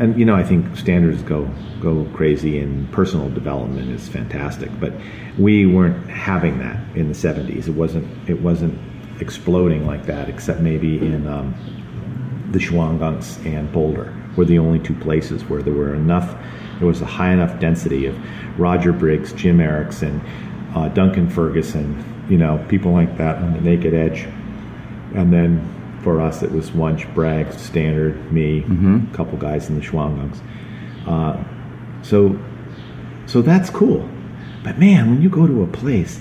And you know, I think standards go go crazy, and personal development is fantastic. But we weren't having that in the '70s. It wasn't it wasn't exploding like that, except maybe in um, the Shawangunks and Boulder were the only two places where there were enough, there was a high enough density of Roger Briggs, Jim Erickson, uh, Duncan Ferguson, you know, people like that on the naked edge. And then for us, it was Wunsch, Bragg, Stannard, me, a couple guys in the Shawangunks. Uh, so, so that's cool. But man, when you go to a place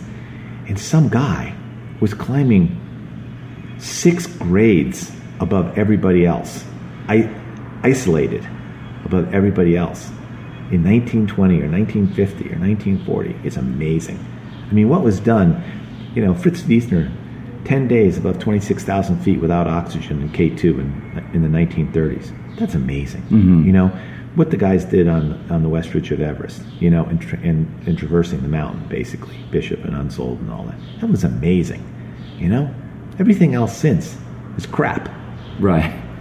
and some guy was climbing six grades above everybody else. I isolated above everybody else in 1920 or 1950 or 1940. It's amazing. I mean, what was done, you know, Fritz Wiessner, 10 days above 26,000 feet without oxygen in K2 in, in the 1930s. That's amazing. Mm-hmm. You know, what the guys did on, on the west ridge of Everest, you know, and, tra- and, and traversing the mountain, basically, Bishop and Unsoeld and all that. That was amazing. You know, everything else since is crap. Right.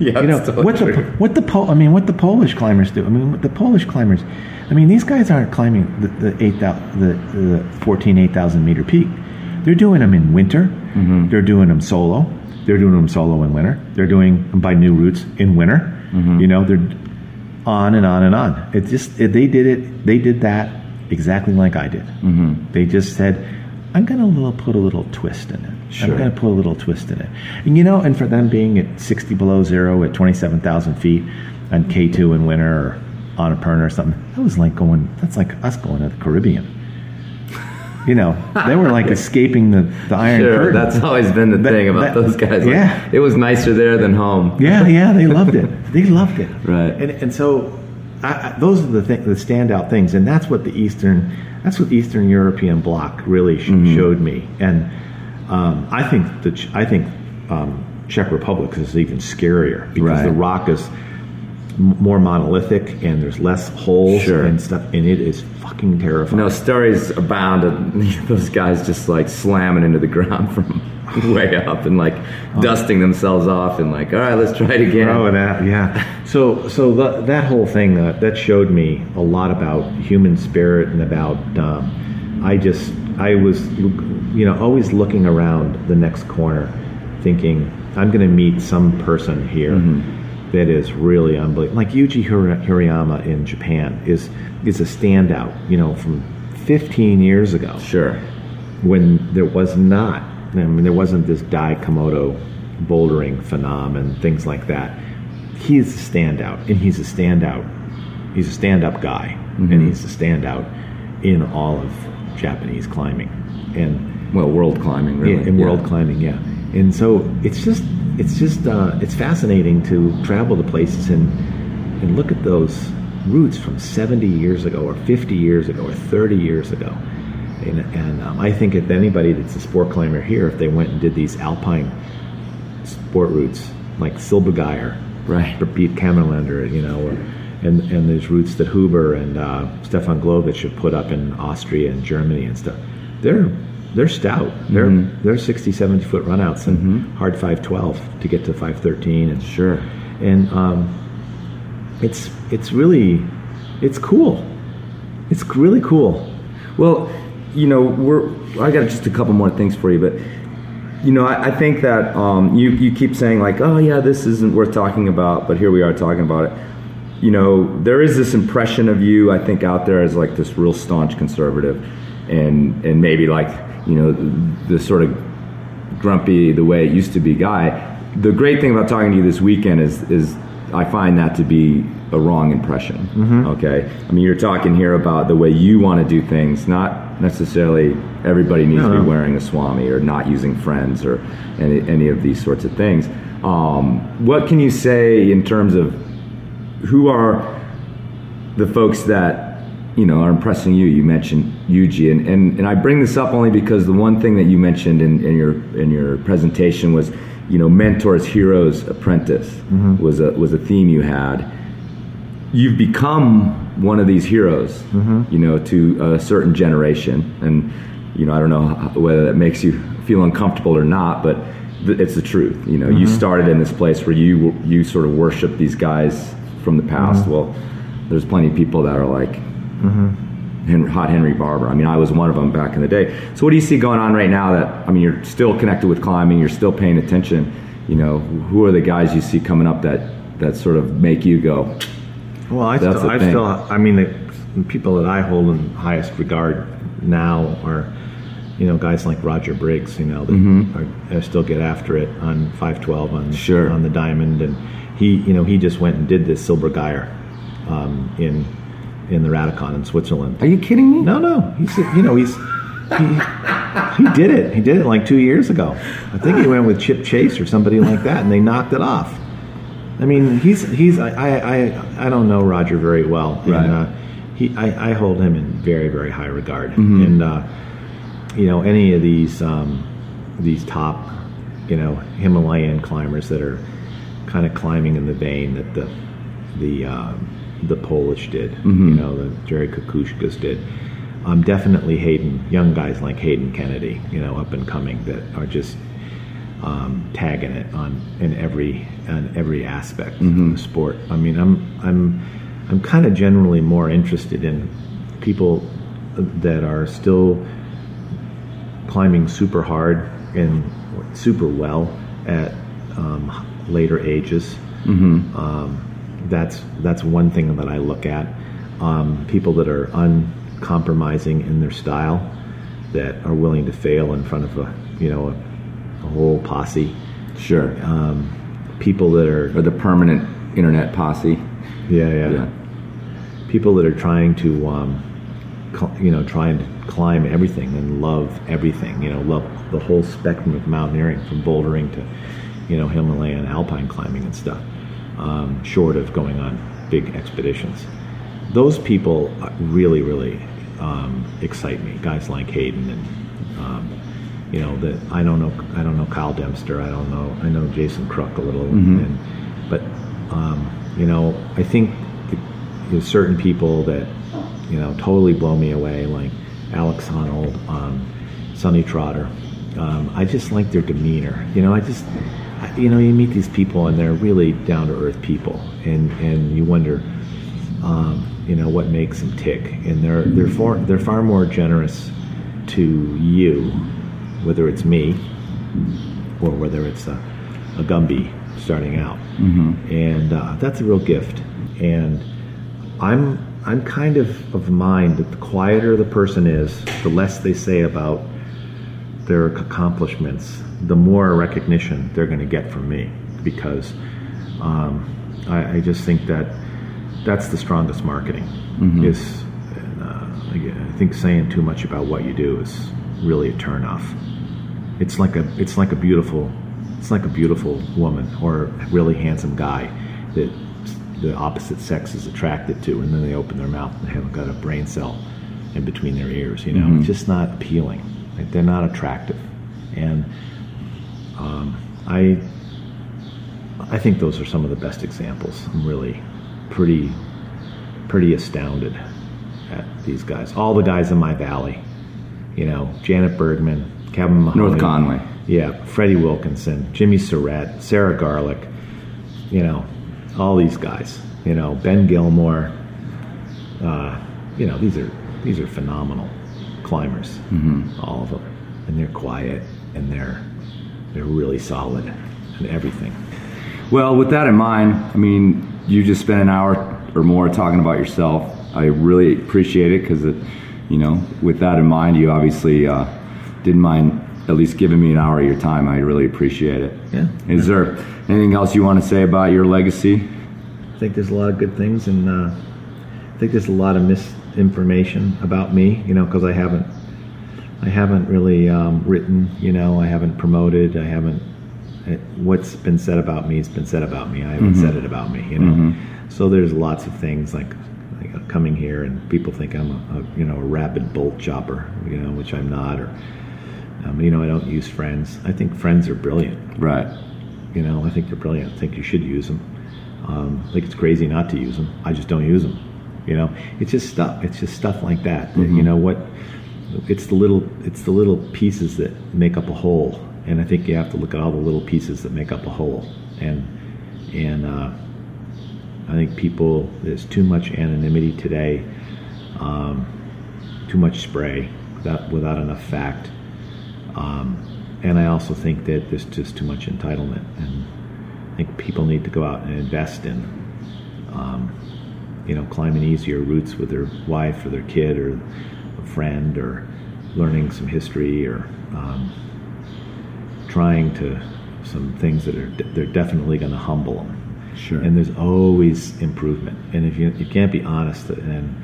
Yeah. You know it's totally what the true. what the Pol- I mean what the Polish climbers do. I mean what the Polish climbers. I mean these guys aren't climbing the the eight thou- the the 14 8000 meter peak. They're doing them in winter. Mm-hmm. They're doing them solo. They're doing them solo in winter. They're doing them by new routes in winter. Mm-hmm. You know they're on and on and on. It just it, they did it. They did that exactly like I did. Mm-hmm. They just said, "I'm going to little put a little twist in it. Sure. I'm going to put a little twist in it." And you know, and for them being at 60 below zero at 27,000 feet on K2 in winter or on Annapurna or something, that was like going. That's like us going to the Caribbean. You know, they were like escaping the, the Iron Sure, Curtain. that's always been the That- thing about that- those guys. Like, yeah. it was nicer there than home. Yeah, yeah, they loved it. They loved it. Right. And and so I, I, those are the th- the standout things, and that's what the Eastern that's what Eastern European bloc really sh- showed me. And um, I think the I think um, Czech Republic is even scarier because Right. the rock is more monolithic and there's less holes Sure. and stuff, and it is fucking terrifying. No stories abound of those guys just like slamming into the ground from way up and like dusting themselves off and like, all right, let's try it again. Oh, that yeah. So so the, that whole thing uh, that showed me a lot about human spirit and about um, I just I was you know always looking around the next corner, thinking I'm going to meet some person here that is really unbelievable. Like Yuji Hirayama in Japan is is a standout. You know from 15 years ago Sure. when there was not, I mean, there wasn't this Dai Koyamada bouldering phenomenon, things like that. He's a standout, and he's a standout. He's a stand-up guy, mm-hmm. and he's a standout in all of Japanese climbing, and Well, world climbing, really. in, in Yeah. world climbing, yeah. And so it's just, it's just, uh, it's fascinating to travel to places and and look at those routes from 70 years ago, or 50 years ago, or 30 years ago. And, and um, I think if anybody that's a sport climber here, if they went and did these alpine sport routes like Silbergeier, Right. or Beat Kammerlander, you know, or, and and there's routes that Huber and uh, Stefan Glowacz have put up in Austria and Germany and stuff. They're they're stout. They're they're 60, 70 foot runouts and hard 512 to get to 513 and Sure. and um, it's it's really it's cool. It's really cool. Well, you know, we're. I got just a couple more things for you, but you know, I, I think that um, you you keep saying like, oh yeah, this isn't worth talking about, but here we are talking about it. You know, there is this impression of you, I think, out there as like this real staunch conservative, and and maybe like you know the sort of grumpy the way it used to be guy. The great thing about talking to you this weekend is is I find that to be a wrong impression. Okay, I mean you're talking here about the way you want to do things, not necessarily everybody needs to be no. wearing a swami or not using friends or any any of these sorts of things. Um, what can you say in terms of who are the folks that you know are impressing you. You mentioned Yuji, and, and, and I bring this up only because the one thing that you mentioned in, in your in your presentation was, you know, mentors, heroes, apprentice mm-hmm. was a was a theme you had. You've become one of these heroes, mm-hmm. you know, to a certain generation, and you know, I don't know whether that makes you feel uncomfortable or not, but th- it's the truth. You know, you mm-hmm. started in this place where you you sort of worship these guys from the past. Well, there's plenty of people that are like Henry, hot Henry Barber. I mean, I was one of them back in the day. So, what do you see going on right now? That I mean, you're still connected with climbing. You're still paying attention. You know, who are the guys you see coming up that that sort of make you go? Well, I That's still, I still, I mean, the people that I hold in highest regard now are, you know, guys like Roger Briggs. You know, that are, are still get after it on 512 on Sure. on the diamond, and he, you know, he just went and did this Silbergeier um, in in the Rätikon in Switzerland. Are you kidding me? No, no, he's you know he's he, he did it. He did it like two years ago. I think he went with Chip Chace or somebody like that, and they knocked it off. I mean, he's he's I I, I, don't know Roger very well, Right. and uh, he I, I hold him in very very high regard, and uh, you know any of these um, these top you know Himalayan climbers that are kind of climbing in the vein that the the um, the Polish did, you know, the Jerzy Kukuczkas did. Um, definitely Hayden, young guys like Hayden Kennedy, you know, up and coming that are just um, tagging it on in every on every aspect of the sport. I mean, I'm I'm I'm kind of generally more interested in people that are still climbing super hard and super well at um, later ages. Um, that's that's one thing that I look at. Um, people that are uncompromising in their style, that are willing to fail in front of a you know a, a whole posse. Sure. Um, people that are or the permanent internet posse. yeah yeah, Yeah. people that are trying to um, cl- you know trying to climb everything and love everything. You know love the whole spectrum of mountaineering from bouldering to you know Himalayan alpine climbing and stuff. Um, short of going on big expeditions, those people really really um, excite me. Guys like Hayden and um, you know that I don't know I don't know Kyle Dempster. I don't know I know Jason Kruk a little. And, but um, you know I think the, there's certain people that you know totally blow me away like Alex Honnold um, Sonnie Trotter um, I just like their demeanor. You know I just you know you meet these people and they're really down to earth people and and you wonder um, you know what makes them tick, and they're they're far they're far more generous to you, whether it's me or whether it's a, a Gumby starting out, and uh, that's a real gift. And I'm I'm kind of of mind that the quieter the person is, the less they say about their accomplishments, the more recognition they're going to get from me. Because um, I, I just think that that's the strongest marketing. Is uh, I think saying too much about what you do is really a turnoff. It's like a it's like a beautiful it's like a beautiful woman or a really handsome guy that the opposite sex is attracted to, and then they open their mouth and they haven't got a brain cell in between their ears. You know, it's just not appealing. Like, they're not attractive, and um, I I think those are some of the best examples. I'm really pretty pretty astounded at these guys. All the guys in my valley, you know, Janet Bergman, Kevin Mahoney, North Conway. yeah, Freddie Wilkinson, Jimmy Surette, Sarah Garlick, you know, all these guys, you know, Ben Gilmore, uh, you know, these are these are phenomenal climbers, all of them, and they're quiet and they're they're really solid and everything. Well, with that in mind, I mean, you just spent an hour or more talking about yourself. I really appreciate it because, you know, with that in mind, you obviously uh, didn't mind at least giving me an hour of your time. I really appreciate it. Yeah. Is there anything else you want to say about your legacy? I think there's a lot of good things, and uh, I think there's a lot of misinformation about me. You know, because I haven't, I haven't really um, written. You know, I haven't promoted. I haven't. It, what's been said about me has been said about me. I haven't said it about me. You know, so there's lots of things like, like uh, coming here, and people think I'm a, a you know a rabid bolt chopper. You know, which I'm not. Or um, you know, I don't use friends. I think friends are brilliant. Right. You know, I think they're brilliant. I think you should use them. Um, I think it's crazy not to use them. I just don't use them. You know, it's just stuff. It's just stuff like that. You know what? It's the little. It's the little pieces that make up a whole. And I think you have to look at all the little pieces that make up a whole. And and uh, I think people. There's too much anonymity today. Um, too much spray without without enough fact. Um, and I also think that there's just too much entitlement, and I think people need to go out and invest in, um, you know, climbing easier routes with their wife or their kid or friend, or learning some history, or um, trying to some things that are they're definitely going to humble them. Sure. And there's always improvement, and if you you can't be honest and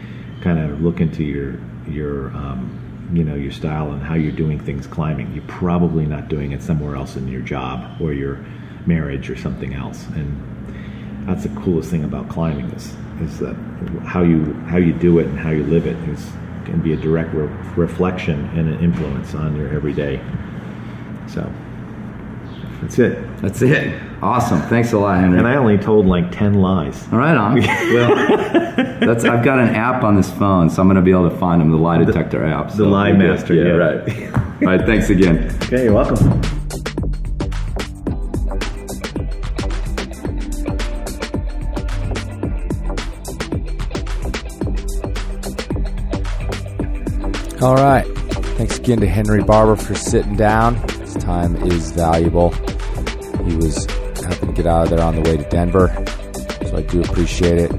kind of look into your your um, you know your style and how you're doing things climbing, you're probably not doing it somewhere else in your job or your marriage or something else. And that's the coolest thing about climbing is is that how you how you do it and how you live it is can be a direct re- reflection and an influence on your everyday. So that's it. That's it. Awesome. Thanks a lot, Henry. And I only told like ten lies. All right, on. well, that's I've got an app on this phone, so I'm going to be able to find them. The lie detector app. the lie master, Yeah, yeah. right. All right. Thanks again. Okay, you're welcome. All right. Thanks again to Henry Barber for sitting down. His time is valuable. He was having to get out of there on the way to Denver, so I do appreciate it.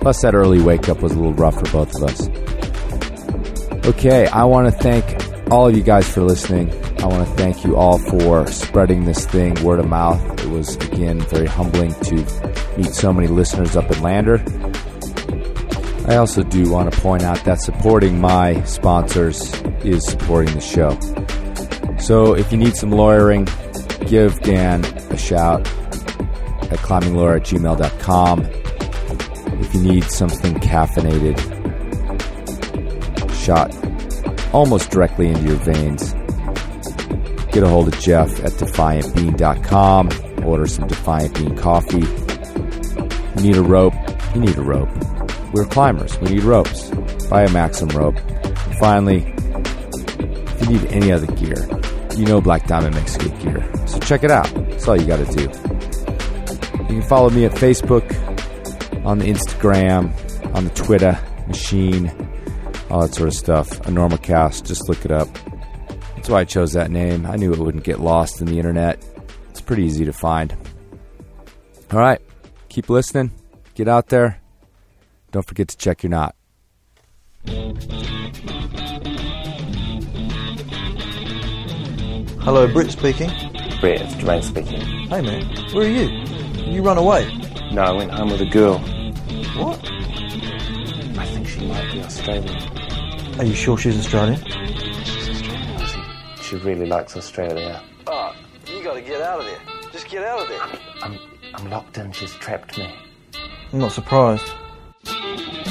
Plus, that early wake up was a little rough for both of us. Okay, I want to thank all of you guys for listening. I want to thank you all for spreading this thing word of mouth. It was, again, very humbling to meet so many listeners up in Lander. I also do want to point out that supporting my sponsors is supporting the show. So if you need some lawyering, give Dan a shout at climbinglawyer at gmail.com. If you need something caffeinated, shot almost directly into your veins, get a hold of Jeff at defiantbean.com. Order some Defiant Bean coffee. You need a rope? You need a rope. We're climbers. We need ropes. Buy a Maxim rope. Finally, if you need any other gear, you know Black Diamond makes good gear. So check it out. That's all you got to do. You can follow me at Facebook, on the Instagram, on the Twitter machine, all that sort of stuff. Enormocast. Just look it up. That's why I chose that name. I knew it wouldn't get lost in the internet. It's pretty easy to find. All right. Keep listening. Get out there Don't forget to check your knot. Hello, Brit speaking. Brit, it's Jermaine speaking. Hey man, where are you? You run away. No, I went home with a girl. What? I think she might be Australian. Are you sure she's Australian? She's Australian, Ozzy. She really likes Australia. Oh, you gotta get out of there. Just get out of there. I'm, I'm locked in. She's trapped me. I'm not surprised. Thank you.